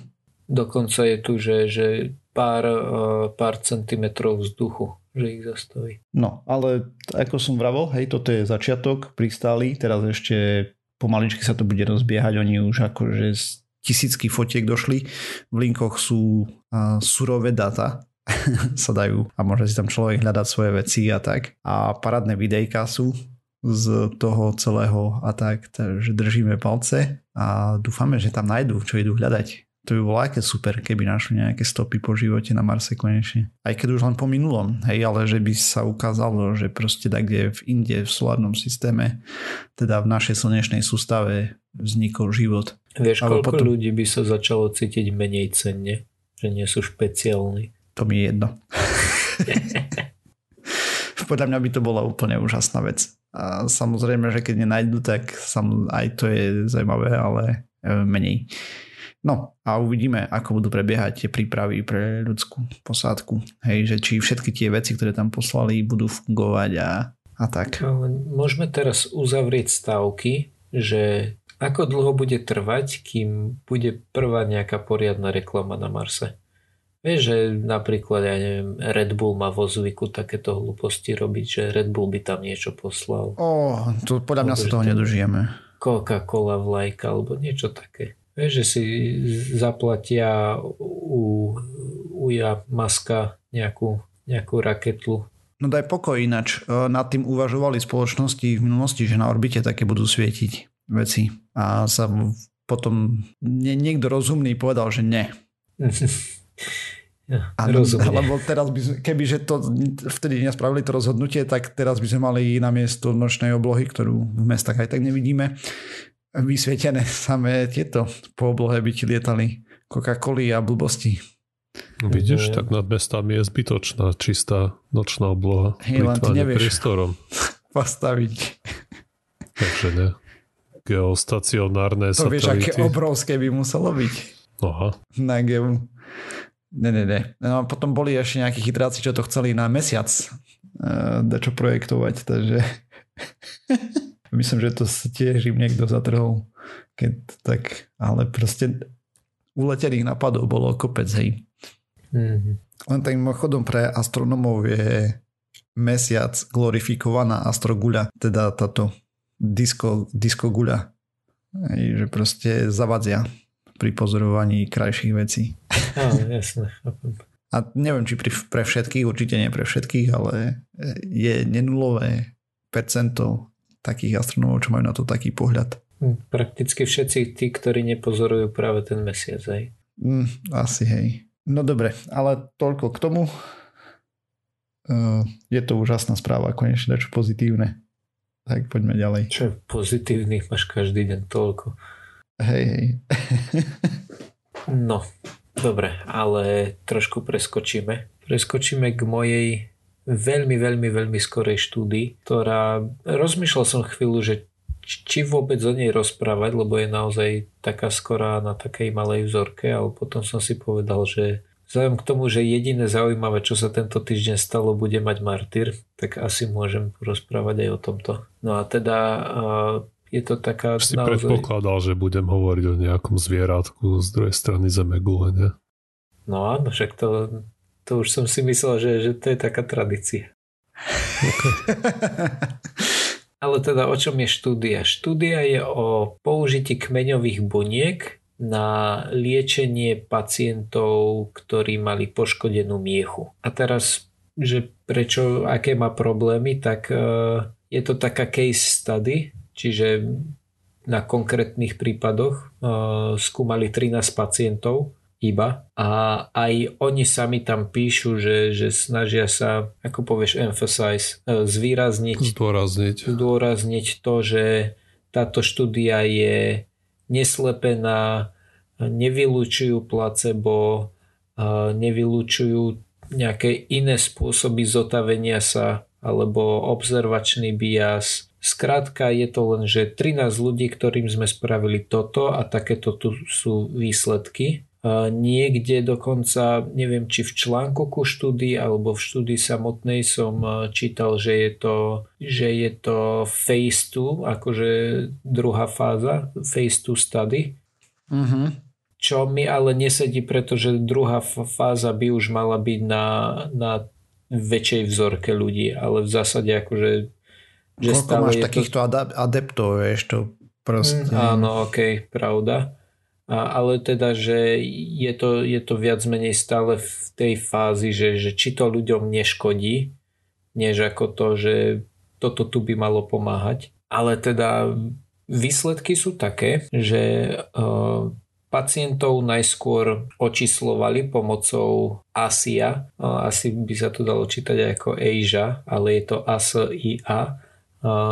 [SPEAKER 2] Dokonca je tu, že, že pár, uh, pár centimetrov vzduchu, že ich zastaví.
[SPEAKER 1] No, ale ako som vravol, hej, toto je začiatok, pristáli, teraz ešte pomaličky sa to bude rozbiehať, oni už akože z tisícky fotiek došli, v linkoch sú uh, surové data, sa dajú a môže si tam človek hľadať svoje veci a tak. A parádne videjka sú, z toho celého a tak, takže držíme palce a dúfame, že tam nájdú, čo idú hľadať. To by bolo aké super, keby našli nejaké stopy po živote na Marse konečne. Aj keď už len po minulom, hej, ale že by sa ukázalo, že proste tak, kde v Inde, v solárnom systéme, teda v našej slnečnej sústave vznikol život.
[SPEAKER 2] Vieš, koľko potom... ľudí by sa začalo cítiť menej cenne, že nie sú špeciálni?
[SPEAKER 1] To mi je jedno. Podľa mňa by to bola úplne úžasná vec. A samozrejme, že keď nenajdu, tak aj to je zaujímavé, ale e, menej. No a uvidíme, ako budú prebiehať tie prípravy pre ľudskú posádku. Hej, že či všetky tie veci, ktoré tam poslali, budú fungovať a, a tak.
[SPEAKER 2] Môžeme teraz uzavrieť stavky, že ako dlho bude trvať, kým bude prvá nejaká poriadna reklama na Marse? Vieš, že napríklad, ja neviem, Red Bull má vo zvyku takéto hlúposti robiť, že Red Bull by tam niečo poslal.
[SPEAKER 1] Ó, to podľa mňa sa toho nedožijeme.
[SPEAKER 2] Coca-Cola vlajka alebo niečo také. Vieš, že si zaplatia u, u ja Maska nejakú, nejakú raketu.
[SPEAKER 1] No daj pokoj inač. E, nad tým uvažovali spoločnosti v minulosti, že na orbite také budú svietiť veci. A sa potom niekto rozumný povedal, že ne.
[SPEAKER 2] Ja,
[SPEAKER 1] Áno, lebo teraz by sme, keby že to vtedy nespravili to rozhodnutie, tak teraz by sme mali na miesto nočnej oblohy, ktorú v mestách aj tak nevidíme, vysvietené samé tieto po oblohe by ti lietali Coca-Coly a blbosti.
[SPEAKER 3] Vidíš, tak nad mestami je zbytočná čistá nočná obloha.
[SPEAKER 1] Hej, len ty nevieš
[SPEAKER 3] priestorom.
[SPEAKER 1] postaviť.
[SPEAKER 3] Takže ne. Geostacionárne
[SPEAKER 1] to
[SPEAKER 3] satelity.
[SPEAKER 1] vieš, aké obrovské by muselo byť.
[SPEAKER 3] Aha.
[SPEAKER 1] Na geo. Ne, ne, ne. No a potom boli ešte nejakí chytráci, čo to chceli na mesiac uh, čo projektovať, takže myslím, že to tiež im niekto zatrhol. Keď tak, ale proste uletených napadov bolo kopec, hej.
[SPEAKER 2] Mm-hmm.
[SPEAKER 1] Len tým chodom pre astronomov je mesiac glorifikovaná astroguľa, teda táto disko, disko guľa. Hej, že proste zavadzia pri pozorovaní krajších vecí.
[SPEAKER 2] Áno, jasné.
[SPEAKER 1] A neviem, či pri, pre všetkých, určite nie pre všetkých, ale je nenulové percento takých astronómov, čo majú na to taký pohľad.
[SPEAKER 2] Hm, prakticky všetci tí, ktorí nepozorujú práve ten mesiac, hej?
[SPEAKER 1] Mm, asi hej. No dobre, ale toľko k tomu. Uh, je to úžasná správa, konečne čo pozitívne. Tak poďme ďalej.
[SPEAKER 2] Čo je pozitívny, máš každý deň toľko.
[SPEAKER 1] Hej, hej.
[SPEAKER 2] no, dobre, ale trošku preskočíme. Preskočíme k mojej veľmi, veľmi, veľmi skorej štúdii, ktorá, rozmýšľal som chvíľu, že či vôbec o nej rozprávať, lebo je naozaj taká skorá na takej malej vzorke, ale potom som si povedal, že vzhľadom k tomu, že jediné zaujímavé, čo sa tento týždeň stalo, bude mať martyr, tak asi môžem rozprávať aj o tomto. No a teda je to taká...
[SPEAKER 3] Si naozaj... predpokladal, že budem hovoriť o nejakom zvieratku z druhej strany Zemegule, ne?
[SPEAKER 2] No áno, však to, to už som si myslel, že, že to je taká tradícia. Okay. Ale teda o čom je štúdia? Štúdia je o použití kmeňových buniek na liečenie pacientov, ktorí mali poškodenú miechu. A teraz, že prečo, aké má problémy, tak e, je to taká case study, čiže na konkrétnych prípadoch e, skúmali 13 pacientov iba a aj oni sami tam píšu, že, že snažia sa, ako povieš, emphasize, e, zvýrazniť,
[SPEAKER 3] zdôrazniť.
[SPEAKER 2] zdôrazniť to, že táto štúdia je neslepená, nevylučujú placebo, nevylučujú nejaké iné spôsoby zotavenia sa alebo observačný bias. Skrátka je to len, že 13 ľudí, ktorým sme spravili toto a takéto tu sú výsledky Niekde dokonca, neviem či v článku ku štúdii alebo v štúdii samotnej som čítal, že je to, že je to phase 2, akože druhá fáza, phase 2 study. Uh-huh. Čo mi ale nesedí, pretože druhá fáza by už mala byť na, na väčšej vzorke ľudí, ale v zásade akože
[SPEAKER 1] že Koľko máš takýchto to... adeptov, vieš, to proste...
[SPEAKER 2] Mm, áno, okej, okay, pravda ale teda, že je to, je to viac menej stále v tej fázi, že, že či to ľuďom neškodí, než ako to, že toto tu by malo pomáhať. Ale teda výsledky sú také, že uh, pacientov najskôr očíslovali pomocou ASIA, asi by sa to dalo čítať ako ASIA, ale je to ASIA,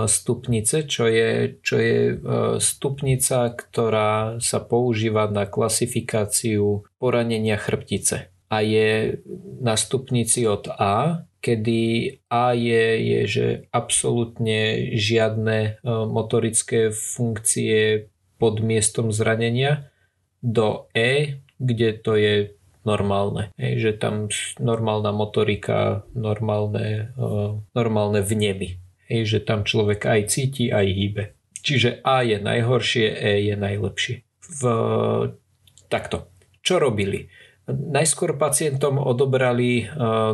[SPEAKER 2] stupnice, čo je, čo je stupnica, ktorá sa používa na klasifikáciu poranenia chrbtice a je na stupnici od A, kedy A je, je že absolútne žiadne motorické funkcie pod miestom zranenia, do E, kde to je normálne. Hej, že tam normálna motorika, normálne, normálne vnemy. Hej, že tam človek aj cíti, aj hýbe. Čiže A je najhoršie, E je najlepšie. V, takto. Čo robili? Najskôr pacientom odobrali e,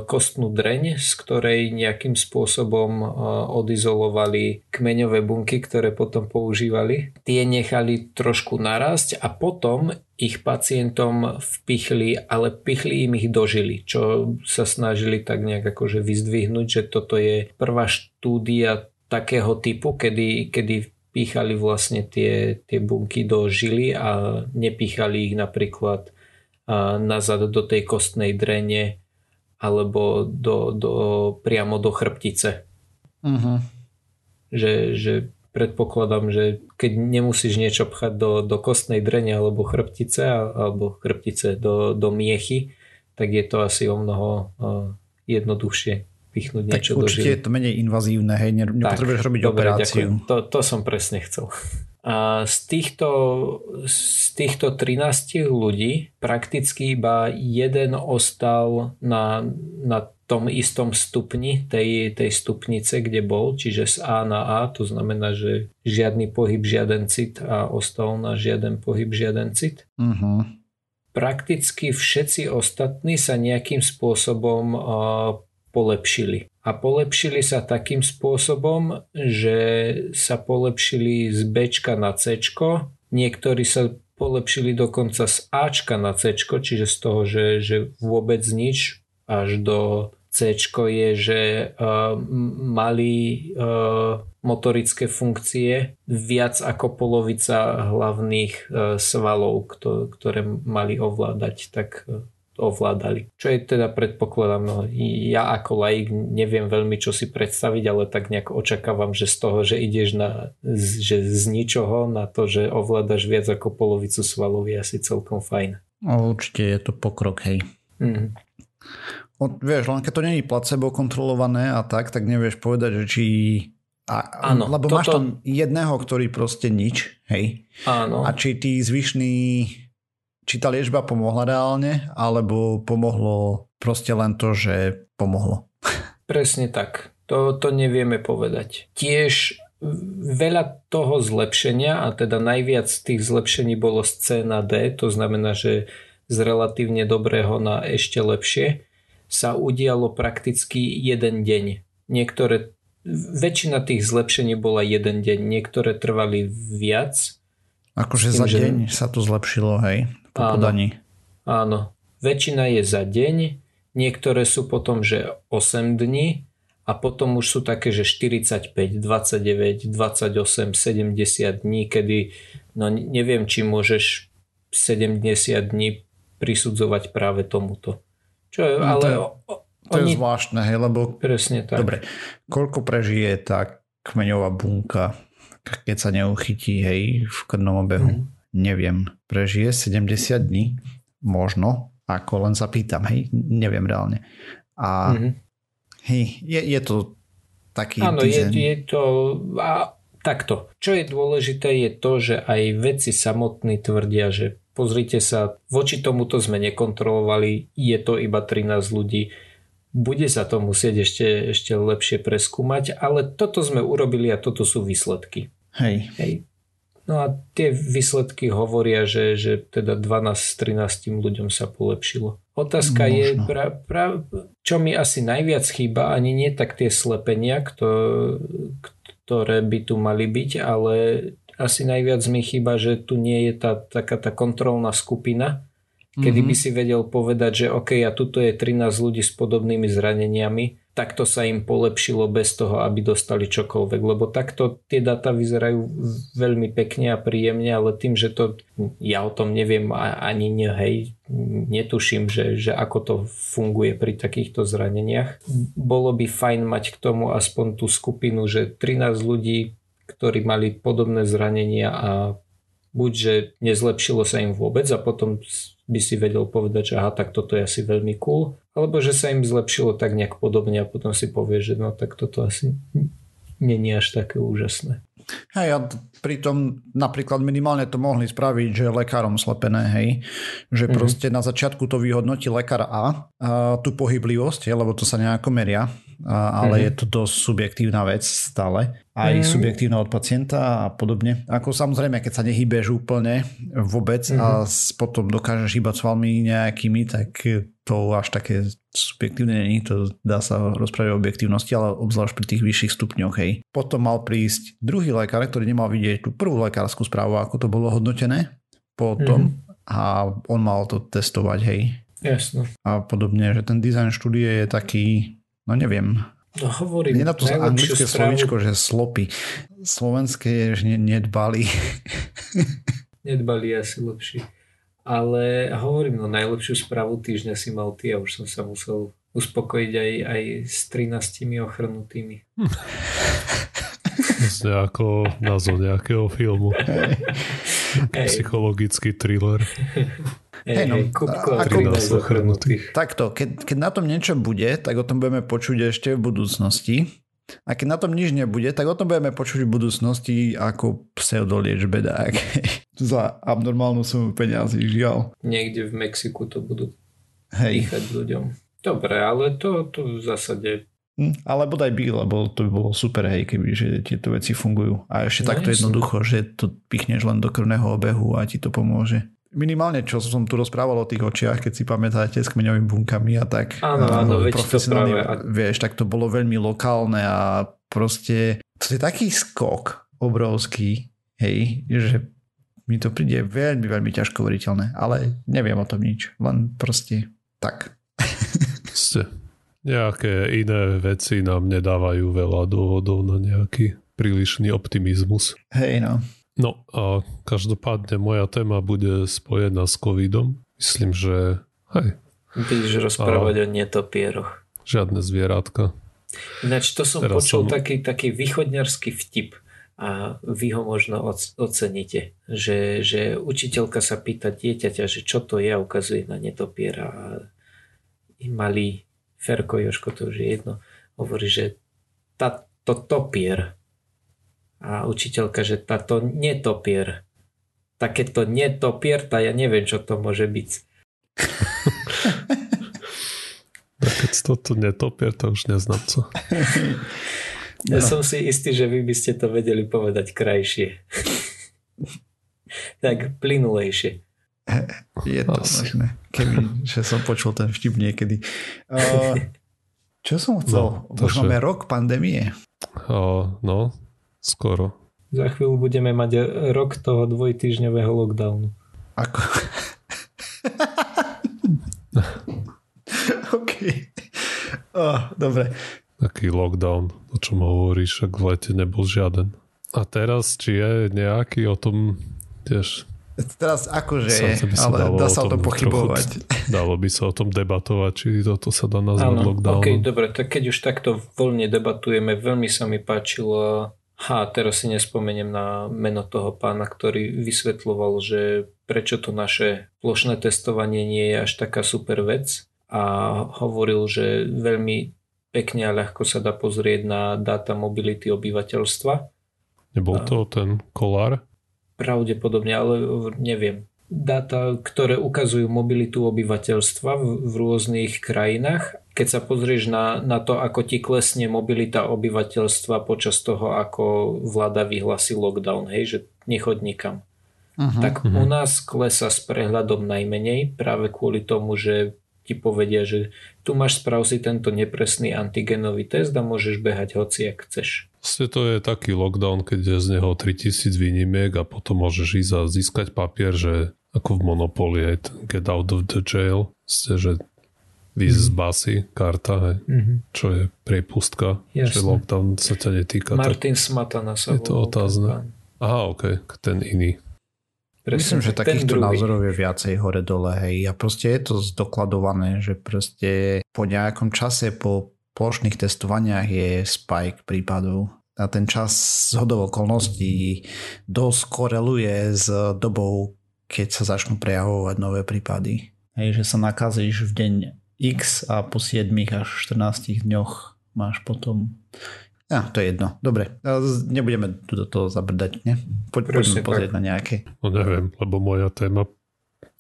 [SPEAKER 2] kostnú dreň, z ktorej nejakým spôsobom e, odizolovali kmeňové bunky, ktoré potom používali. Tie nechali trošku narásť a potom ich pacientom vpichli, ale pichli im ich dožili, čo sa snažili tak nejak akože vyzdvihnúť, že toto je prvá štúdia takého typu, kedy, kedy píchali vlastne tie, tie bunky do žily a nepíchali ich napríklad nazad do tej kostnej drene alebo do, do, priamo do chrbtice. Uh-huh. Že, že predpokladám, že keď nemusíš niečo pchať do, do kostnej drene alebo chrbtice alebo chrbtice do, do miechy, tak je to asi o mnoho uh, jednoduchšie pichnúť tak niečo
[SPEAKER 1] do určite je to menej invazívne, hej, nepotrebuješ robiť dobre, operáciu.
[SPEAKER 2] To, to som presne chcel. A z týchto, z týchto 13 ľudí prakticky iba jeden ostal na, na tom istom stupni tej, tej stupnice, kde bol, čiže z A na A, to znamená, že žiadny pohyb, žiaden cit a ostal na žiaden pohyb, žiaden cit. Uh-huh. Prakticky všetci ostatní sa nejakým spôsobom uh, polepšili. A polepšili sa takým spôsobom, že sa polepšili z B na C, niektorí sa polepšili dokonca z Ačka na C, čiže z toho, že, že vôbec nič až do C je, že uh, mali uh, motorické funkcie. Viac ako polovica hlavných uh, svalov, ktoré mali ovládať, tak ovládali. Čo je teda predpokladám, no ja ako laik neviem veľmi čo si predstaviť, ale tak nejak očakávam, že z toho, že ideš na, že z ničoho na to, že ovládaš viac ako polovicu svalov je asi celkom fajn.
[SPEAKER 1] No, určite je to pokrok, hej. Mm. No, vieš, len keď to není placebo kontrolované a tak, tak nevieš povedať, že či... A, Áno, lebo toto... máš tam jedného, ktorý proste nič, hej?
[SPEAKER 2] Áno.
[SPEAKER 1] A či tí zvyšní... Či tá liečba pomohla reálne, alebo pomohlo proste len to, že pomohlo.
[SPEAKER 2] Presne tak. To, to nevieme povedať. Tiež veľa toho zlepšenia, a teda najviac tých zlepšení bolo z C na D, to znamená, že z relatívne dobrého na ešte lepšie sa udialo prakticky jeden deň. Niektoré, väčšina tých zlepšení bola jeden deň, niektoré trvali viac.
[SPEAKER 1] Akože za že... deň sa to zlepšilo, hej, po áno, podaní.
[SPEAKER 2] Áno, väčšina je za deň, niektoré sú potom, že 8 dní a potom už sú také, že 45, 29, 28, 70 dní, kedy no neviem, či môžeš 70 dní prisudzovať práve tomuto. Čo je, no, ale... To je,
[SPEAKER 1] to oni... je zvláštne, hej, lebo...
[SPEAKER 2] Presne tak.
[SPEAKER 1] Dobre, koľko prežije tá kmeňová bunka, keď sa neuchytí, hej, v krnom obehu? Mm. Neviem. Prežije 70 dní? Možno. Ako len sa pýtam, hej, neviem reálne. A mm-hmm. hej, je, je to taký
[SPEAKER 2] Áno, je, je to... A takto. Čo je dôležité je to, že aj vedci samotní tvrdia, že pozrite sa, voči tomuto sme nekontrolovali, je to iba 13 ľudí, bude sa to musieť ešte, ešte lepšie preskúmať, ale toto sme urobili a toto sú výsledky.
[SPEAKER 1] Hej.
[SPEAKER 2] Hej. No a tie výsledky hovoria, že, že teda 12 z 13 ľuďom sa polepšilo. Otázka Možno. je, pra, pra, čo mi asi najviac chýba, ani nie tak tie slepenia, ktoré by tu mali byť, ale asi najviac mi chýba, že tu nie je tá taká tá kontrolná skupina, kedy mm-hmm. by si vedel povedať, že OK, a tuto je 13 ľudí s podobnými zraneniami, takto sa im polepšilo bez toho, aby dostali čokoľvek, lebo takto tie dáta vyzerajú veľmi pekne a príjemne, ale tým, že to ja o tom neviem ani ne, hej, netuším, že, že ako to funguje pri takýchto zraneniach. Bolo by fajn mať k tomu aspoň tú skupinu, že 13 ľudí ktorí mali podobné zranenia a buď, že nezlepšilo sa im vôbec a potom by si vedel povedať, že aha, tak toto je asi veľmi cool, alebo že sa im zlepšilo tak nejak podobne a potom si povie, že no tak toto asi není až také úžasné.
[SPEAKER 1] Hej, a pritom napríklad minimálne to mohli spraviť, že lekárom slepené, hej, že mm-hmm. proste na začiatku to vyhodnotí lekár A, a tú pohyblivosť, hej, lebo to sa nejako meria, ale mm-hmm. je to dosť subjektívna vec stále, aj mm-hmm. subjektívna od pacienta a podobne. Ako samozrejme, keď sa nehybeš úplne vôbec mm-hmm. a potom dokážeš hýbať svalmi nejakými, tak to až také subjektívne není, to dá sa rozprávať o objektívnosti, ale obzvlášť pri tých vyšších stupňoch, hej. Potom mal prísť druhý lekár, ktorý nemal vidieť tú prvú lekárskú správu, ako to bolo hodnotené potom mm-hmm. a on mal to testovať, hej.
[SPEAKER 2] Jasno.
[SPEAKER 1] A podobne, že ten dizajn štúdie je taký, no neviem,
[SPEAKER 2] No hovorím.
[SPEAKER 1] Je na to anglické správu... slovičko, že slopy. Slovenské je, že nedbali.
[SPEAKER 2] nedbali asi lepšie. Ale hovorím, no najlepšiu správu týždňa si mal ty a už som sa musel uspokojiť aj, aj s 13 ochrnutými.
[SPEAKER 3] Vlastne ako názov nejakého filmu. Hey. Psychologický thriller.
[SPEAKER 1] Hey, no, ako, takto, keď, keď na tom niečo bude, tak o tom budeme počuť ešte v budúcnosti. A keď na tom nič nebude, tak o tom budeme počuť v budúcnosti ako pseudoliečbedák za abnormálnu sumu peniazy, žiaľ.
[SPEAKER 2] Niekde v Mexiku to budú Hej. píchať ľuďom. Dobre, ale to, to v zásade
[SPEAKER 1] Hm, ale bodaj by, lebo to by bolo super, hej, keby že tieto veci fungujú. A ešte no, takto jednoducho, že to pichneš len do krvného obehu a ti to pomôže minimálne, čo som tu rozprával o tých očiach, keď si pamätáte s kmeňovými bunkami a tak.
[SPEAKER 2] Áno, áno, profesionálne,
[SPEAKER 1] vieš, tak to bolo veľmi lokálne a proste to je taký skok obrovský, hej, že mi to príde veľmi, veľmi ťažko veriteľné, ale neviem o tom nič, len proste tak.
[SPEAKER 3] Ste. Nejaké iné veci nám nedávajú veľa dôvodov na nejaký prílišný optimizmus.
[SPEAKER 1] Hej no.
[SPEAKER 3] No a každopádne moja téma bude spojená s covidom. Myslím, že hej.
[SPEAKER 2] Budeš rozprávať a... o netopieroch.
[SPEAKER 3] Žiadne zvieratka.
[SPEAKER 2] Ináč to som Teraz počul som... taký, taký východňarský vtip a vy ho možno oceníte, že, že učiteľka sa pýta dieťaťa, že čo to je a ukazuje na netopiera a malý Ferko Joško, to už je jedno, hovorí, že tá, to topier a učiteľka, že táto netopier takéto netopier, tá ja neviem, čo to môže byť.
[SPEAKER 3] keď to tu netopier, to už neznám co.
[SPEAKER 2] Ja no. som si istý, že vy by ste to vedeli povedať krajšie. tak plynulejšie.
[SPEAKER 1] Je to Asi. možné. Keby, že som počul ten vtip niekedy. Uh, čo som chcel? No, Už máme rok pandémie.
[SPEAKER 3] Uh, no, skoro.
[SPEAKER 2] Za chvíľu budeme mať rok toho dvojtýždňového lockdownu.
[SPEAKER 1] Ako? OK. Oh, dobre
[SPEAKER 3] taký lockdown, o čom hovoríš, ak v lete nebol žiaden. A teraz, či je nejaký o tom tiež...
[SPEAKER 1] Teraz akože je, ale dá sa o tom, pochybovať.
[SPEAKER 3] Trochu, dalo by sa o tom debatovať, či toto sa dá nazvať ano, lockdown.
[SPEAKER 2] Ok, dobre, tak keď už takto voľne debatujeme, veľmi sa mi páčilo Ha, teraz si nespomeniem na meno toho pána, ktorý vysvetloval, že prečo to naše plošné testovanie nie je až taká super vec a hovoril, že veľmi pekne a ľahko sa dá pozrieť na dáta mobility obyvateľstva.
[SPEAKER 3] Nebol to ten kolár?
[SPEAKER 2] Pravdepodobne, ale neviem. Dáta, ktoré ukazujú mobilitu obyvateľstva v, v rôznych krajinách. Keď sa pozrieš na, na to, ako ti klesne mobilita obyvateľstva počas toho, ako vláda vyhlasí lockdown, hej, že nechod nikam. Uh-huh, tak uh-huh. u nás klesa s prehľadom najmenej práve kvôli tomu, že ti povedia, že tu máš sprav si tento nepresný antigenový test a môžeš behať hoci, ak chceš.
[SPEAKER 3] Vlastne to je taký lockdown, keď je z neho 3000 výnimiek a potom môžeš ísť a získať papier, že ako v Monopoly, get out of the jail, ste, že výsť mm. z basy, karta, hej, mm-hmm. čo je priepustka, že lockdown sa ťa netýka.
[SPEAKER 2] Martin Smatana sa
[SPEAKER 3] Je to otázne. Aha, ok, ten iný.
[SPEAKER 1] Presne, Myslím, že takýchto názorov je viacej hore-dole, hej. A proste je to zdokladované, že proste po nejakom čase, po plošných testovaniach je spike prípadov. A ten čas z hodov okolností dosť koreluje s dobou, keď sa začnú prejavovať nové prípady. Hej, že sa nakazíš v deň X a po 7 až 14 dňoch máš potom ja, to je jedno. Dobre, nebudeme tu do toho zabrdať, ne? Poď, poďme pozrieť tak. na nejaké.
[SPEAKER 3] No neviem, lebo moja téma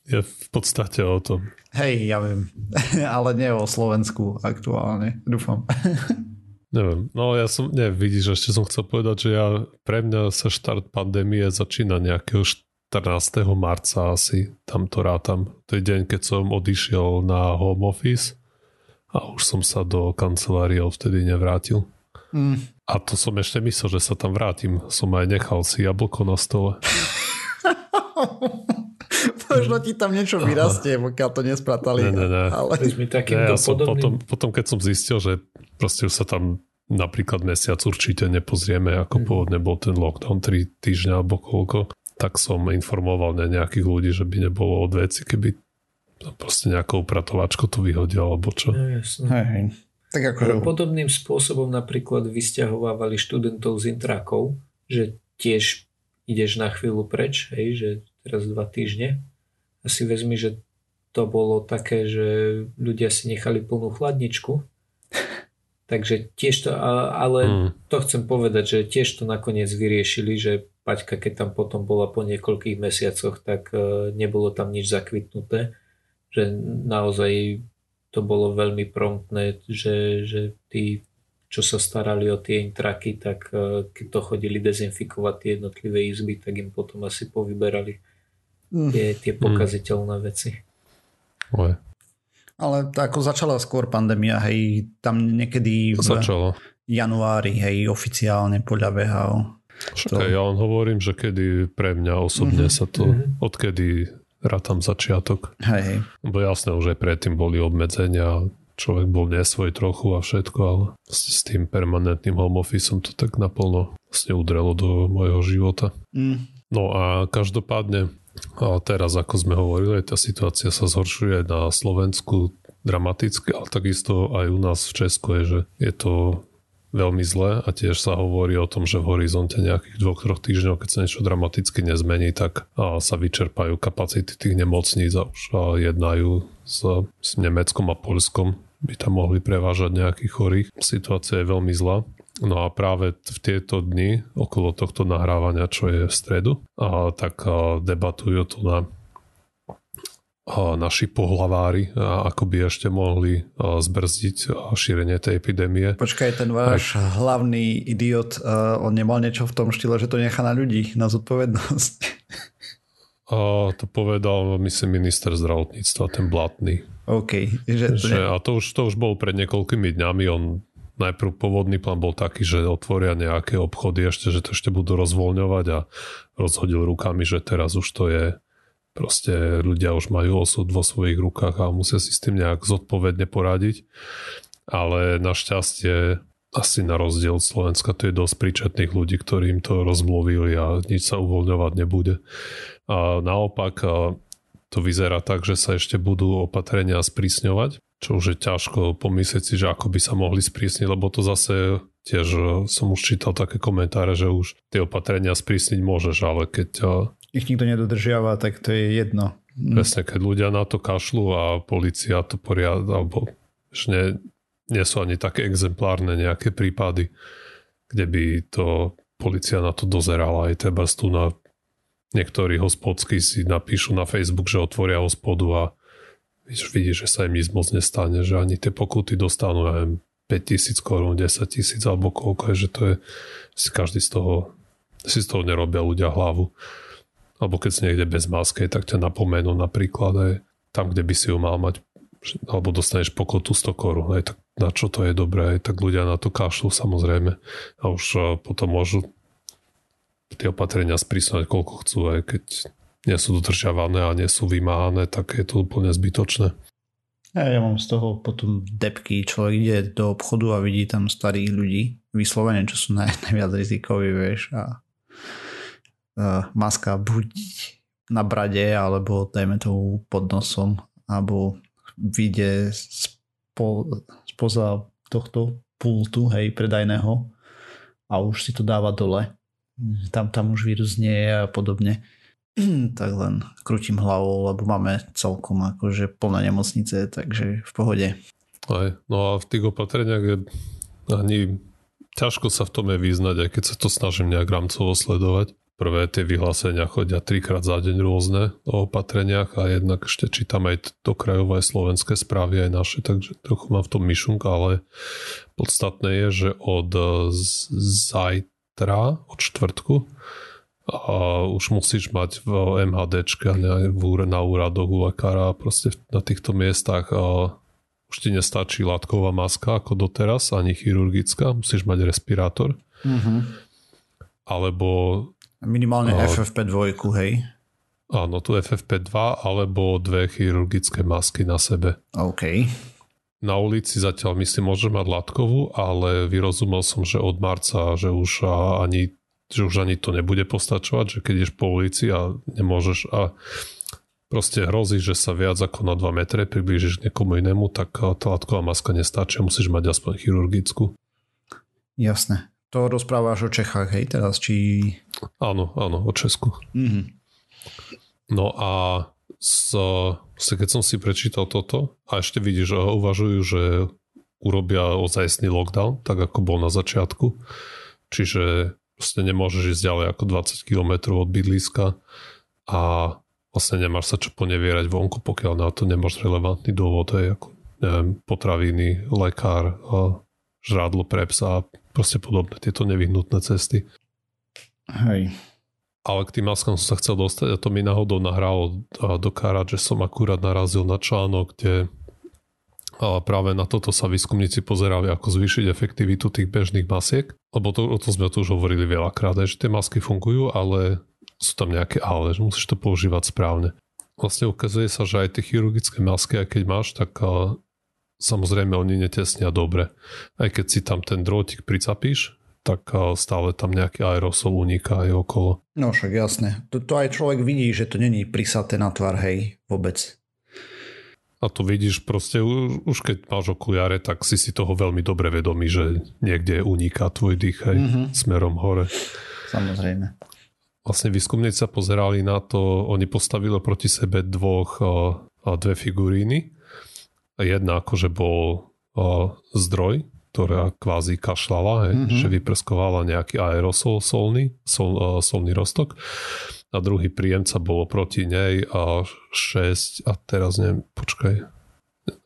[SPEAKER 3] je v podstate o tom.
[SPEAKER 1] Hej, ja viem. Ale nie o Slovensku aktuálne, dúfam.
[SPEAKER 3] Neviem, no ja som, ne, vidíš, ešte som chcel povedať, že ja, pre mňa sa štart pandémie začína nejakého 14. marca asi, tam to rátam. To je deň, keď som odišiel na home office a už som sa do kancelárie vtedy nevrátil. Mm. A to som ešte myslel, že sa tam vrátim. Som aj nechal si jablko na stole.
[SPEAKER 1] Možno ti tam niečo vyrastie, pokiaľ to nespratali.
[SPEAKER 3] Ne, ne, ne.
[SPEAKER 1] Ale...
[SPEAKER 3] ne ja som potom, potom, keď som zistil, že proste už sa tam napríklad mesiac určite nepozrieme, ako mm. pôvodne bol ten lockdown 3 týždňa alebo koľko, tak som informoval ne nejakých ľudí, že by nebolo od veci, keby proste nejakou upratovačkou to vyhodil alebo čo.
[SPEAKER 2] No, jasne. Hej. Tak ako... Podobným spôsobom napríklad vysťahovávali študentov z intrakov, že tiež ideš na chvíľu preč, hej, že teraz dva týždne. A si vezmi, že to bolo také, že ľudia si nechali plnú chladničku. Takže tiež to, ale mm. to chcem povedať, že tiež to nakoniec vyriešili, že Paťka, keď tam potom bola po niekoľkých mesiacoch, tak e, nebolo tam nič zakvitnuté. Že naozaj to bolo veľmi promptné, že, že tí, čo sa starali o tie intraky, tak e, keď to chodili dezinfikovať tie jednotlivé izby, tak im potom asi povyberali mm. tie, tie pokaziteľné mm. veci.
[SPEAKER 3] Oj.
[SPEAKER 1] Ale ako začala skôr pandémia, hej, tam niekedy v
[SPEAKER 3] Začalo.
[SPEAKER 1] januári, hej, oficiálne podľa VHO.
[SPEAKER 3] Však to... ja len hovorím, že kedy pre mňa osobne mm-hmm. sa to, mm-hmm. odkedy rátam začiatok.
[SPEAKER 1] Hej.
[SPEAKER 3] Bo jasné, už aj predtým boli obmedzenia, človek bol nesvoj trochu a všetko, ale vlastne s tým permanentným home officeom to tak naplno vlastne udrelo do mojho života.
[SPEAKER 1] Mm.
[SPEAKER 3] No a každopádne a teraz, ako sme hovorili, tá situácia sa zhoršuje na Slovensku dramaticky, ale takisto aj u nás v Česku je, že je to veľmi zle a tiež sa hovorí o tom, že v horizonte nejakých dvoch, troch týždňov, keď sa niečo dramaticky nezmení, tak sa vyčerpajú kapacity tých nemocníc a už jednajú s, s Nemeckom a Polskom by tam mohli prevážať nejakých chorých. Situácia je veľmi zlá. No a práve v tieto dni okolo tohto nahrávania, čo je v stredu, a tak debatujú tu na naši pohlavári, ako by ešte mohli zbrzdiť šírenie tej epidémie.
[SPEAKER 1] Počkaj, ten váš Aj... hlavný idiot, on nemal niečo v tom štýle, že to nechá na ľudí, na zodpovednosť.
[SPEAKER 3] A to povedal, myslím, minister zdravotníctva, ten blatný.
[SPEAKER 1] OK.
[SPEAKER 3] Že, že, a to už, to už bol pred niekoľkými dňami, on najprv pôvodný plán bol taký, že otvoria nejaké obchody ešte, že to ešte budú rozvoľňovať a rozhodil rukami, že teraz už to je Proste ľudia už majú osud vo svojich rukách a musia si s tým nejak zodpovedne poradiť. Ale našťastie asi na rozdiel od Slovenska to je dosť príčetných ľudí, ktorým to rozmluvili a nič sa uvoľňovať nebude. A naopak to vyzerá tak, že sa ešte budú opatrenia sprísňovať, čo už je ťažko pomyslieť si, že ako by sa mohli sprísniť, lebo to zase tiež som už čítal také komentáre, že už tie opatrenia sprísniť môžeš, ale keď
[SPEAKER 1] ich nikto nedodržiava, tak to je jedno.
[SPEAKER 3] Hm. Presne, keď ľudia na to kašľú a policia to poriad, alebo že nie, nie sú ani také exemplárne nejaké prípady, kde by to policia na to dozerala. Aj treba tu na niektorí hospodskí si napíšu na Facebook, že otvoria hospodu a vidíš, že sa im nič moc nestane, že ani tie pokuty dostanú, ja 5 tisíc korún, 10 tisíc alebo koľko že to je, si každý z toho, si z toho nerobia ľudia hlavu alebo keď si niekde bez masky, tak ťa napomenú napríklad aj tam, kde by si ju mal mať alebo dostaneš pokutu 100 korún, aj tak na čo to je dobré, aj tak ľudia na to kašľú samozrejme. A už e, potom môžu tie opatrenia sprísnať koľko chcú, aj keď nie sú dodržiavané a nie sú vymáhané, tak je to úplne zbytočné.
[SPEAKER 1] Ja, ja mám z toho potom depky, človek ide do obchodu a vidí tam starých ľudí, vyslovene, čo sú naj, najviac rizikoví, vieš, a maska buď na brade, alebo dajme to pod nosom, alebo vyjde spo, spoza tohto pultu, hej, predajného a už si to dáva dole. Tam, tam už vírus nie je a podobne. tak len krútim hlavou, lebo máme celkom akože plné nemocnice, takže v pohode.
[SPEAKER 3] Aj, no a v tých opatreniach ani ťažko sa v tom je vyznať, aj keď sa to snažím nejak rámcovo sledovať prvé tie vyhlásenia chodia trikrát za deň rôzne o opatreniach a jednak ešte čítam aj do krajové slovenské správy aj naše, takže trochu mám v tom myšunk, ale podstatné je, že od zajtra, od čtvrtku, a už musíš mať v MHDčke na úradoch u lekára proste na týchto miestach a už ti nestačí látková maska ako doteraz, ani chirurgická, musíš mať respirátor. Mm-hmm. Alebo
[SPEAKER 1] Minimálne no, FFP2, hej?
[SPEAKER 3] Áno, tu FFP2 alebo dve chirurgické masky na sebe.
[SPEAKER 1] OK.
[SPEAKER 3] Na ulici zatiaľ myslím môže mať látkovú, ale vyrozumel som, že od marca, že už ani, že už ani to nebude postačovať, že keď ideš po ulici a nemôžeš a proste hrozí, že sa viac ako na 2 metre priblížiš k niekomu inému, tak tá látková maska nestačí, musíš mať aspoň chirurgickú.
[SPEAKER 1] Jasné. To rozprávaš o Čechách, hej, teraz, či...
[SPEAKER 3] Áno, áno, o Česku.
[SPEAKER 1] Mm-hmm.
[SPEAKER 3] No a s, keď som si prečítal toto a ešte vidíš, že uvažujú, že urobia ozajstný lockdown, tak ako bol na začiatku. Čiže vlastne nemôžeš ísť ďalej ako 20 km od bydliska a vlastne nemáš sa čo ponevierať vonku, pokiaľ na to nemáš relevantný dôvod, aj ako neviem, potraviny, lekár, žrádlo pre psa proste podobné tieto nevyhnutné cesty.
[SPEAKER 1] Hej.
[SPEAKER 3] Ale k tým maskám som sa chcel dostať a to mi náhodou nahralo do kára, že som akurát narazil na článok, kde A práve na toto sa výskumníci pozerali, ako zvýšiť efektivitu tých bežných masiek, lebo to, o tom sme tu už hovorili veľakrát, že tie masky fungujú, ale sú tam nejaké ale, že musíš to používať správne. Vlastne ukazuje sa, že aj tie chirurgické masky, aj keď máš, tak samozrejme oni netesnia dobre. Aj keď si tam ten drôtik pricapíš, tak stále tam nejaký aerosol uniká aj okolo.
[SPEAKER 1] No však jasné. To, to aj človek vidí, že to není prisaté na tvar, hej, vôbec.
[SPEAKER 3] A to vidíš proste, už keď máš okuliare, tak si si toho veľmi dobre vedomý, že niekde uniká tvoj dých aj mm-hmm. smerom hore.
[SPEAKER 1] Samozrejme.
[SPEAKER 3] Vlastne výskumníci sa pozerali na to, oni postavili proti sebe dvoch, dve figuríny. Jedna akože bol zdroj, ktorá kvázi kašľala, hej, mm-hmm. že vyprskovala nejaký aerosol solný, sol, uh, solný rostok a druhý príjemca bolo proti nej a 6 a teraz neviem, počkaj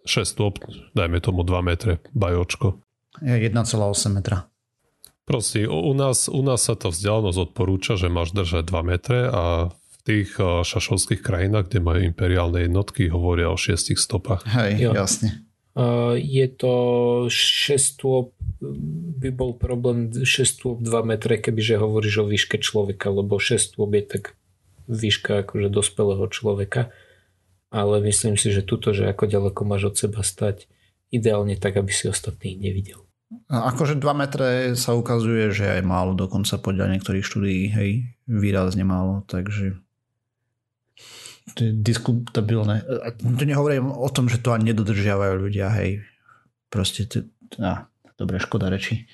[SPEAKER 3] 6 stôp, dajme tomu 2 metre bajočko.
[SPEAKER 1] Je 1,8 metra.
[SPEAKER 3] Proste, u nás, u nás sa tá vzdialenosť odporúča, že máš držať 2 metre a v tých šašovských krajinách, kde majú imperiálne jednotky, hovoria o 6 stopách.
[SPEAKER 1] Hej, jo. jasne.
[SPEAKER 2] Je to 6 stôp, by bol problém 6 stôp 2 metre, kebyže hovoríš o výške človeka, lebo 6 stôp je tak výška akože dospelého človeka. Ale myslím si, že tuto, že ako ďaleko máš od seba stať, ideálne tak, aby si ostatných nevidel.
[SPEAKER 1] Akože 2 metre sa ukazuje, že aj málo, dokonca podľa niektorých štúdií, hej, výrazne málo, takže to je diskutabilné. A to nehovorím o tom, že to ani nedodržiavajú ľudia, hej. Proste, to, á, dobre, škoda reči.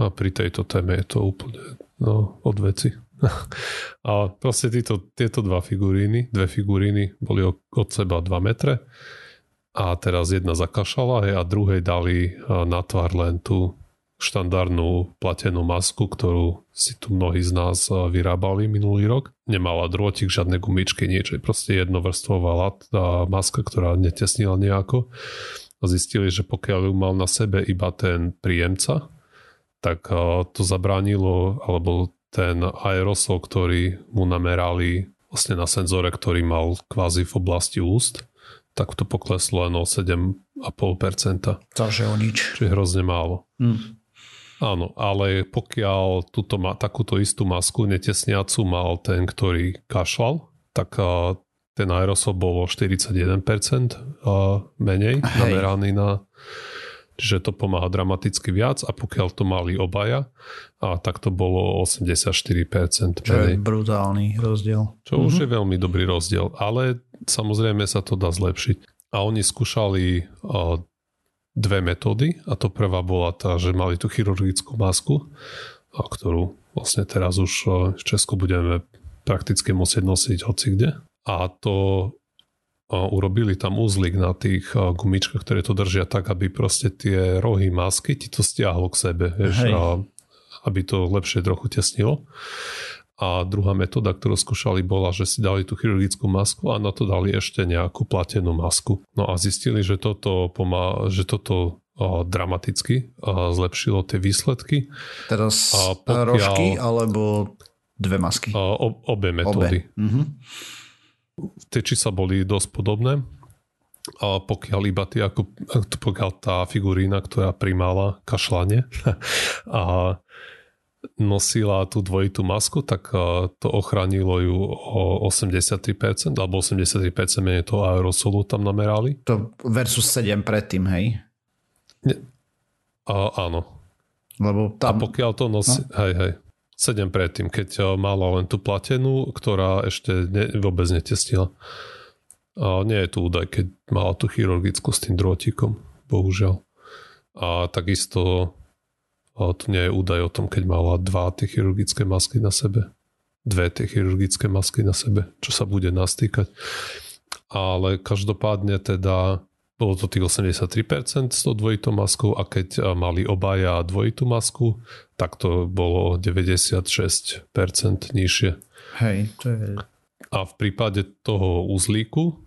[SPEAKER 3] A pri tejto téme je to úplne no, od veci. a proste títo, tieto dva figuríny, dve figuríny boli od seba 2 metre a teraz jedna zakašala hej, a druhej dali na tvár len tú štandardnú platenú masku, ktorú si tu mnohí z nás vyrábali minulý rok. Nemala drôtik, žiadne gumičky, nič. Proste jednovrstvová lat, maska, ktorá netesnila nejako. A zistili, že pokiaľ ju mal na sebe iba ten príjemca, tak to zabránilo, alebo ten aerosol, ktorý mu namerali vlastne na senzore, ktorý mal kvázi v oblasti úst, tak to pokleslo len o 7,5%.
[SPEAKER 1] Takže o nič.
[SPEAKER 3] Čiže hrozne málo. Hmm. Áno, ale pokiaľ túto ma, takúto istú masku netesniacu mal ten, ktorý kašľal, tak uh, ten aerosol bol o 41% uh, menej Hej. nameraný na Čiže to pomáha dramaticky viac a pokiaľ to mali obaja, a tak to bolo 84%.
[SPEAKER 1] Čo menej. je brutálny rozdiel.
[SPEAKER 3] Čo mm-hmm. už mhm. je veľmi dobrý rozdiel, ale samozrejme sa to dá zlepšiť. A oni skúšali uh, dve metódy a to prvá bola tá, že mali tú chirurgickú masku, ktorú vlastne teraz už v Česku budeme prakticky musieť nosiť hoci kde. A to urobili tam úzlik na tých gumičkách, ktoré to držia tak, aby proste tie rohy masky ti to stiahlo k sebe, vieš, a aby to lepšie trochu tesnilo. A druhá metóda, ktorú skúšali, bola, že si dali tú chirurgickú masku a na to dali ešte nejakú platenú masku. No a zistili, že toto, pomá, že toto dramaticky zlepšilo tie výsledky.
[SPEAKER 1] Teraz a pokiaľ, rožky alebo dve masky?
[SPEAKER 3] Ob, obe metódy. Obe. Mhm. Tie čísla boli dosť podobné. A pokiaľ iba ty, ako, pokiaľ tá figurína, ktorá primala kašlanie a nosila tú dvojitú masku, tak to ochránilo ju o 83%, alebo 83% menej toho aerosolu tam namerali.
[SPEAKER 1] To versus 7 predtým, hej?
[SPEAKER 3] Ne, a, áno.
[SPEAKER 1] Lebo tam...
[SPEAKER 3] A pokiaľ to nosí... No? Hej, hej. 7 predtým, keď mala len tú platenú, ktorá ešte ne, vôbec netestila. A nie je tu údaj, keď mala tú chirurgickú s tým drôtikom, bohužiaľ. A takisto ale tu nie je údaj o tom, keď mala dva tie chirurgické masky na sebe. Dve tie chirurgické masky na sebe, čo sa bude nastýkať. Ale každopádne teda bolo to tých 83% s tou dvojitou maskou a keď mali obaja dvojitú masku, tak to bolo 96% nižšie.
[SPEAKER 1] Hej, to je...
[SPEAKER 3] A v prípade toho uzlíku,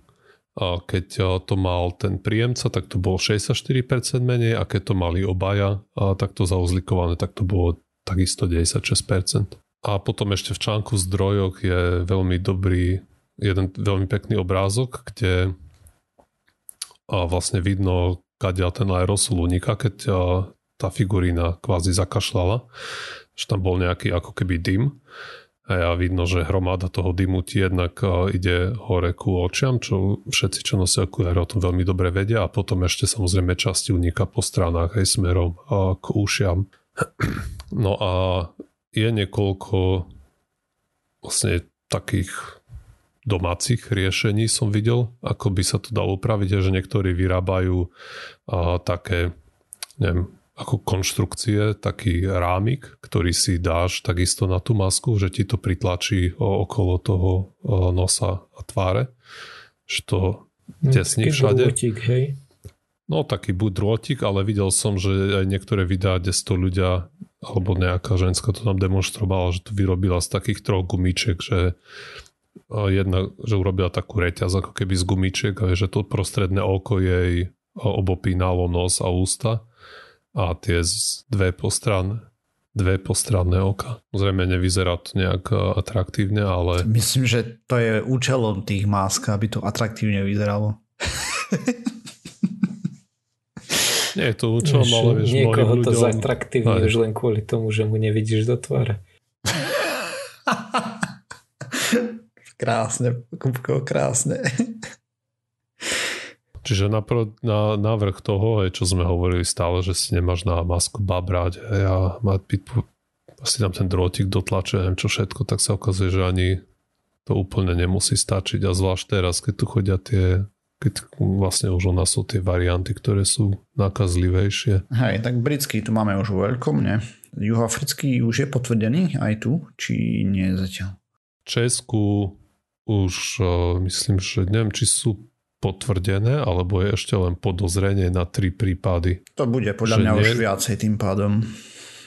[SPEAKER 3] keď to mal ten príjemca, tak to bolo 64% menej a keď to mali obaja takto zauzlikované, tak to bolo takisto 96%. A potom ešte v článku zdrojoch je veľmi dobrý, jeden veľmi pekný obrázok, kde vlastne vidno, kadiaľ ten aerosol uniká, keď tá figurína kvázi zakašľala, že tam bol nejaký ako keby dym a vidno, že hromada toho dymu ti jednak ide hore ku očiam, čo všetci, čo nosia okuliare, o tom veľmi dobre vedia a potom ešte samozrejme časti uniká po stranách aj smerom k ušiam. No a je niekoľko vlastne takých domácich riešení som videl, ako by sa to dalo upraviť, že niektorí vyrábajú také, neviem, ako konštrukcie, taký rámik, ktorý si dáš takisto na tú masku, že ti to pritlačí okolo toho nosa a tváre, že to hm, tesní všade. Drôtik, hej? No taký buď drôtik, ale videl som, že aj niektoré videá, kde to ľudia alebo nejaká ženská to tam demonstrovala, že to vyrobila z takých troch gumičiek, že jedna, že urobila takú reťaz ako keby z gumičiek a že to prostredné oko jej obopínalo nos a ústa a tie dve postranné dve postranné oka. Zrejme nevyzerá to nejak e, atraktívne, ale...
[SPEAKER 1] Myslím, že to je účelom tých másk, aby to atraktívne vyzeralo.
[SPEAKER 3] Nie je to účelom, ale vieš,
[SPEAKER 2] Niekoho ľuďom... to zatraktívne už len kvôli tomu, že mu nevidíš do tváre.
[SPEAKER 1] krásne, Kupko, krásne.
[SPEAKER 3] Čiže na, na návrh toho, čo sme hovorili stále, že si nemáš na masku babrať a mať byť asi tam ten drôtik dotlačuje, neviem čo všetko, tak sa ukazuje, že ani to úplne nemusí stačiť a zvlášť teraz, keď tu chodia tie keď vlastne už u nás sú tie varianty, ktoré sú nakazlivejšie.
[SPEAKER 1] Hej, tak britský tu máme už veľkom, ne? Juhoafrický už je potvrdený aj tu, či nie zatiaľ?
[SPEAKER 3] Česku už uh, myslím, že neviem, či sú potvrdené, alebo je ešte len podozrenie na tri prípady.
[SPEAKER 1] To bude podľa že mňa nie, už viacej tým pádom.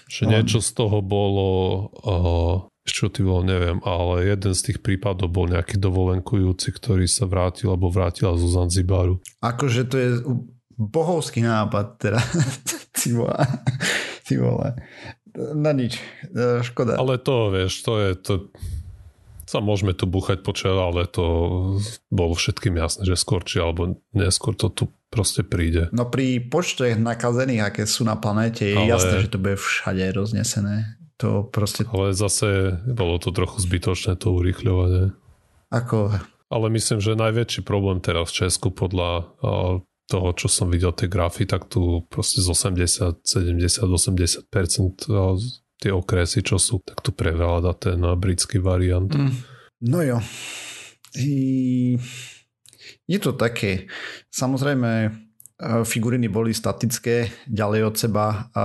[SPEAKER 3] Že no. niečo z toho bolo, uh, čo ty bol, neviem, ale jeden z tých prípadov bol nejaký dovolenkujúci, ktorý sa vrátil alebo vrátila zo Zanzibaru.
[SPEAKER 1] Akože to je bohovský nápad, teda. ty vole. Ty vole. Na nič. E, škoda.
[SPEAKER 3] Ale to, vieš, to je... To, sa môžeme tu búchať po čele, ale to bolo všetkým jasné, že skôr či alebo neskôr to tu proste príde.
[SPEAKER 1] No pri počte nakazených, aké sú na planéte, je ale... jasné, že to bude všade roznesené. To proste...
[SPEAKER 3] Ale zase bolo to trochu zbytočné to urýchľovanie.
[SPEAKER 1] Ako?
[SPEAKER 3] Ale myslím, že najväčší problém teraz v Česku podľa toho, čo som videl tie grafy, tak tu proste z 80, 70, 80% tie okresy, čo sú, tak tu prevláda ten britský variant. Mm.
[SPEAKER 1] No jo. I... Je to také. Samozrejme, e, figuriny boli statické ďalej od seba. A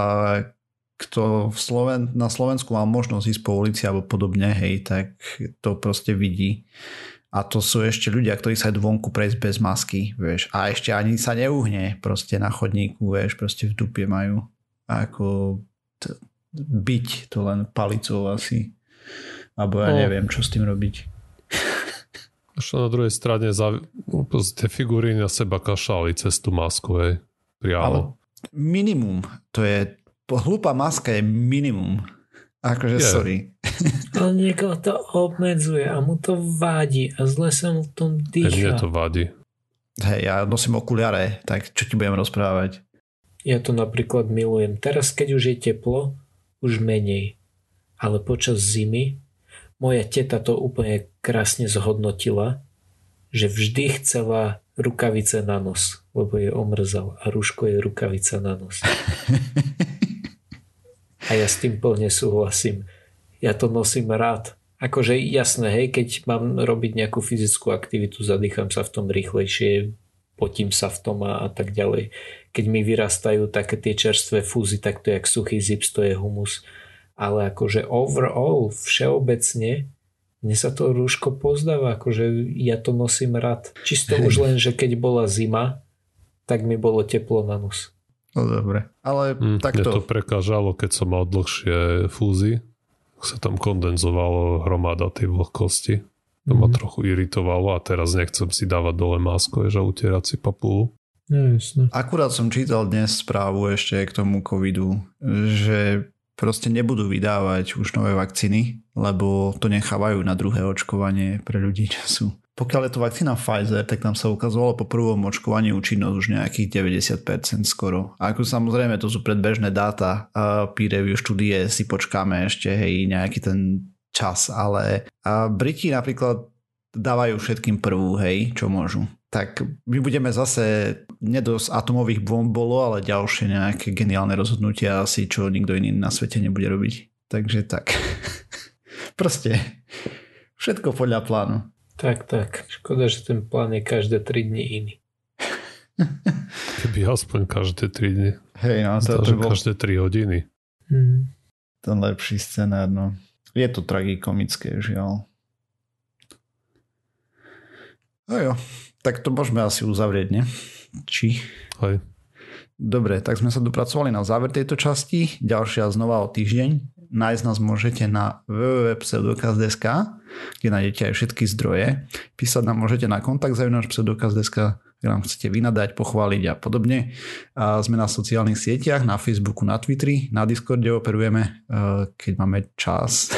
[SPEAKER 1] kto v Sloven, na Slovensku má možnosť ísť po ulici alebo podobne, hej, tak to proste vidí. A to sú ešte ľudia, ktorí sa idú vonku prejsť bez masky, vieš. A ešte ani sa neuhne proste na chodníku, vieš, proste v dupie majú. A ako byť to len palicou asi. Alebo ja no. neviem, čo s tým robiť.
[SPEAKER 3] Až na druhej strane za, tie figúry na seba kašali cez tú masku, hej. Priamo.
[SPEAKER 1] Ale minimum, to je, hlúpa maska je minimum. Akože yeah. sorry.
[SPEAKER 2] Ale niekoho to obmedzuje a mu to vádi a zle sa mu v tom dýcha.
[SPEAKER 3] Mne to vádi.
[SPEAKER 1] Hej, ja nosím okuliare, tak čo ti budem rozprávať?
[SPEAKER 2] Ja to napríklad milujem. Teraz, keď už je teplo, už menej. Ale počas zimy moja teta to úplne krásne zhodnotila, že vždy chcela rukavice na nos, lebo je omrzal a rúško je rukavica na nos. A ja s tým plne súhlasím. Ja to nosím rád. Akože jasné, hej, keď mám robiť nejakú fyzickú aktivitu, zadýcham sa v tom rýchlejšie, potím sa v tom a, a tak ďalej keď mi vyrastajú také tie čerstvé fúzy, tak to je jak suchý zips, to je humus. Ale akože overall, všeobecne, mne sa to rúško pozdáva, akože ja to nosím rád. Čisto už len, že keď bola zima, tak mi bolo teplo na nos.
[SPEAKER 1] No dobre, ale mm, takto.
[SPEAKER 3] Mne to prekážalo, keď som mal dlhšie fúzy, sa tam kondenzovalo hromada tej vlhkosti. To ma mm. trochu iritovalo a teraz nechcem si dávať dole másko, že utierať si papulu.
[SPEAKER 2] No, jasne.
[SPEAKER 1] Akurát som čítal dnes správu ešte k tomu covidu, že proste nebudú vydávať už nové vakcíny, lebo to nechávajú na druhé očkovanie pre ľudí, čo sú pokiaľ je to vakcína Pfizer, tak tam sa ukazovalo po prvom očkovaní účinnosť už nejakých 90% skoro. A ako samozrejme, to sú predbežné dáta, a peer review štúdie si počkáme ešte, hej, nejaký ten čas, ale a Briti napríklad dávajú všetkým prvú, hej, čo môžu. Tak my budeme zase, nedos atomových bomb bolo, ale ďalšie nejaké geniálne rozhodnutia asi, čo nikto iný na svete nebude robiť. Takže tak. Proste všetko podľa plánu.
[SPEAKER 2] Tak, tak. Škoda, že ten plán je každé 3 dní iný.
[SPEAKER 3] Keby aspoň každé 3 dní.
[SPEAKER 1] Hej, no to,
[SPEAKER 3] to bol... každé 3 hodiny.
[SPEAKER 1] Hmm. Ten lepší scenár, no. Je to tragikomické, žiaľ. No jo, tak to môžeme asi uzavrieť, ne? Či?
[SPEAKER 3] Hej.
[SPEAKER 1] Dobre, tak sme sa dopracovali na záver tejto časti. Ďalšia znova o týždeň. Nájsť nás môžete na www.pseudokaz.sk, kde nájdete aj všetky zdroje. Písať nám môžete na kontakt zavinač pseudokaz.sk, kde nám chcete vynadať, pochváliť a podobne. A sme na sociálnych sieťach, na Facebooku, na Twitteri, na Discorde operujeme, eh, keď máme čas.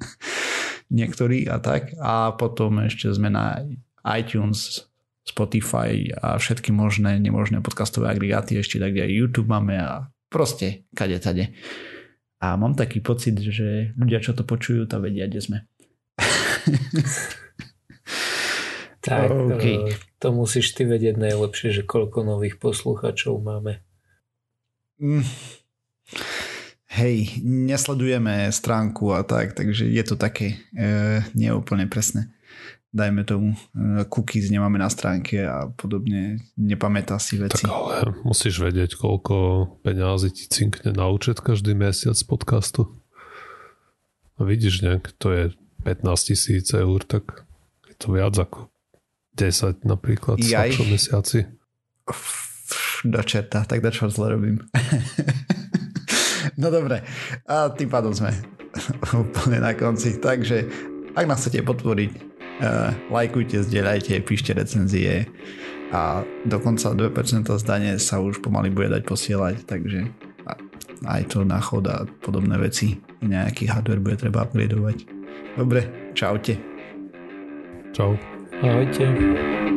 [SPEAKER 1] Niektorí a tak. A potom ešte sme na iTunes, Spotify a všetky možné, nemožné podcastové agregáty, ešte tak aj YouTube máme a proste kade tade. A mám taký pocit, že ľudia, čo to počujú, to vedia, kde sme.
[SPEAKER 2] tak, okay. to, to musíš ty vedieť najlepšie, že koľko nových posluchačov máme.
[SPEAKER 1] Mm. Hej, nesledujeme stránku a tak, takže je to také e, neúplne presné dajme tomu, e, cookies nemáme na stránke a podobne, nepamätá si veci.
[SPEAKER 3] Tak ale musíš vedieť, koľko peňazí ti cinkne na účet každý mesiac z podcastu. A vidíš, ne, to je 15 tisíc eur, tak je to viac ako 10 napríklad v slabšom mesiaci.
[SPEAKER 1] Do čerta, tak do čo zle robím. no dobre, a tým pádom sme úplne na konci. Takže ak nás chcete podporiť, lajkujte, zdieľajte, píšte recenzie a dokonca 2% zdanie sa už pomaly bude dať posielať, takže aj to na chod a podobné veci. Nejaký hardware bude treba upgradovať. Dobre, čaute.
[SPEAKER 3] Čau.
[SPEAKER 2] Ahojte.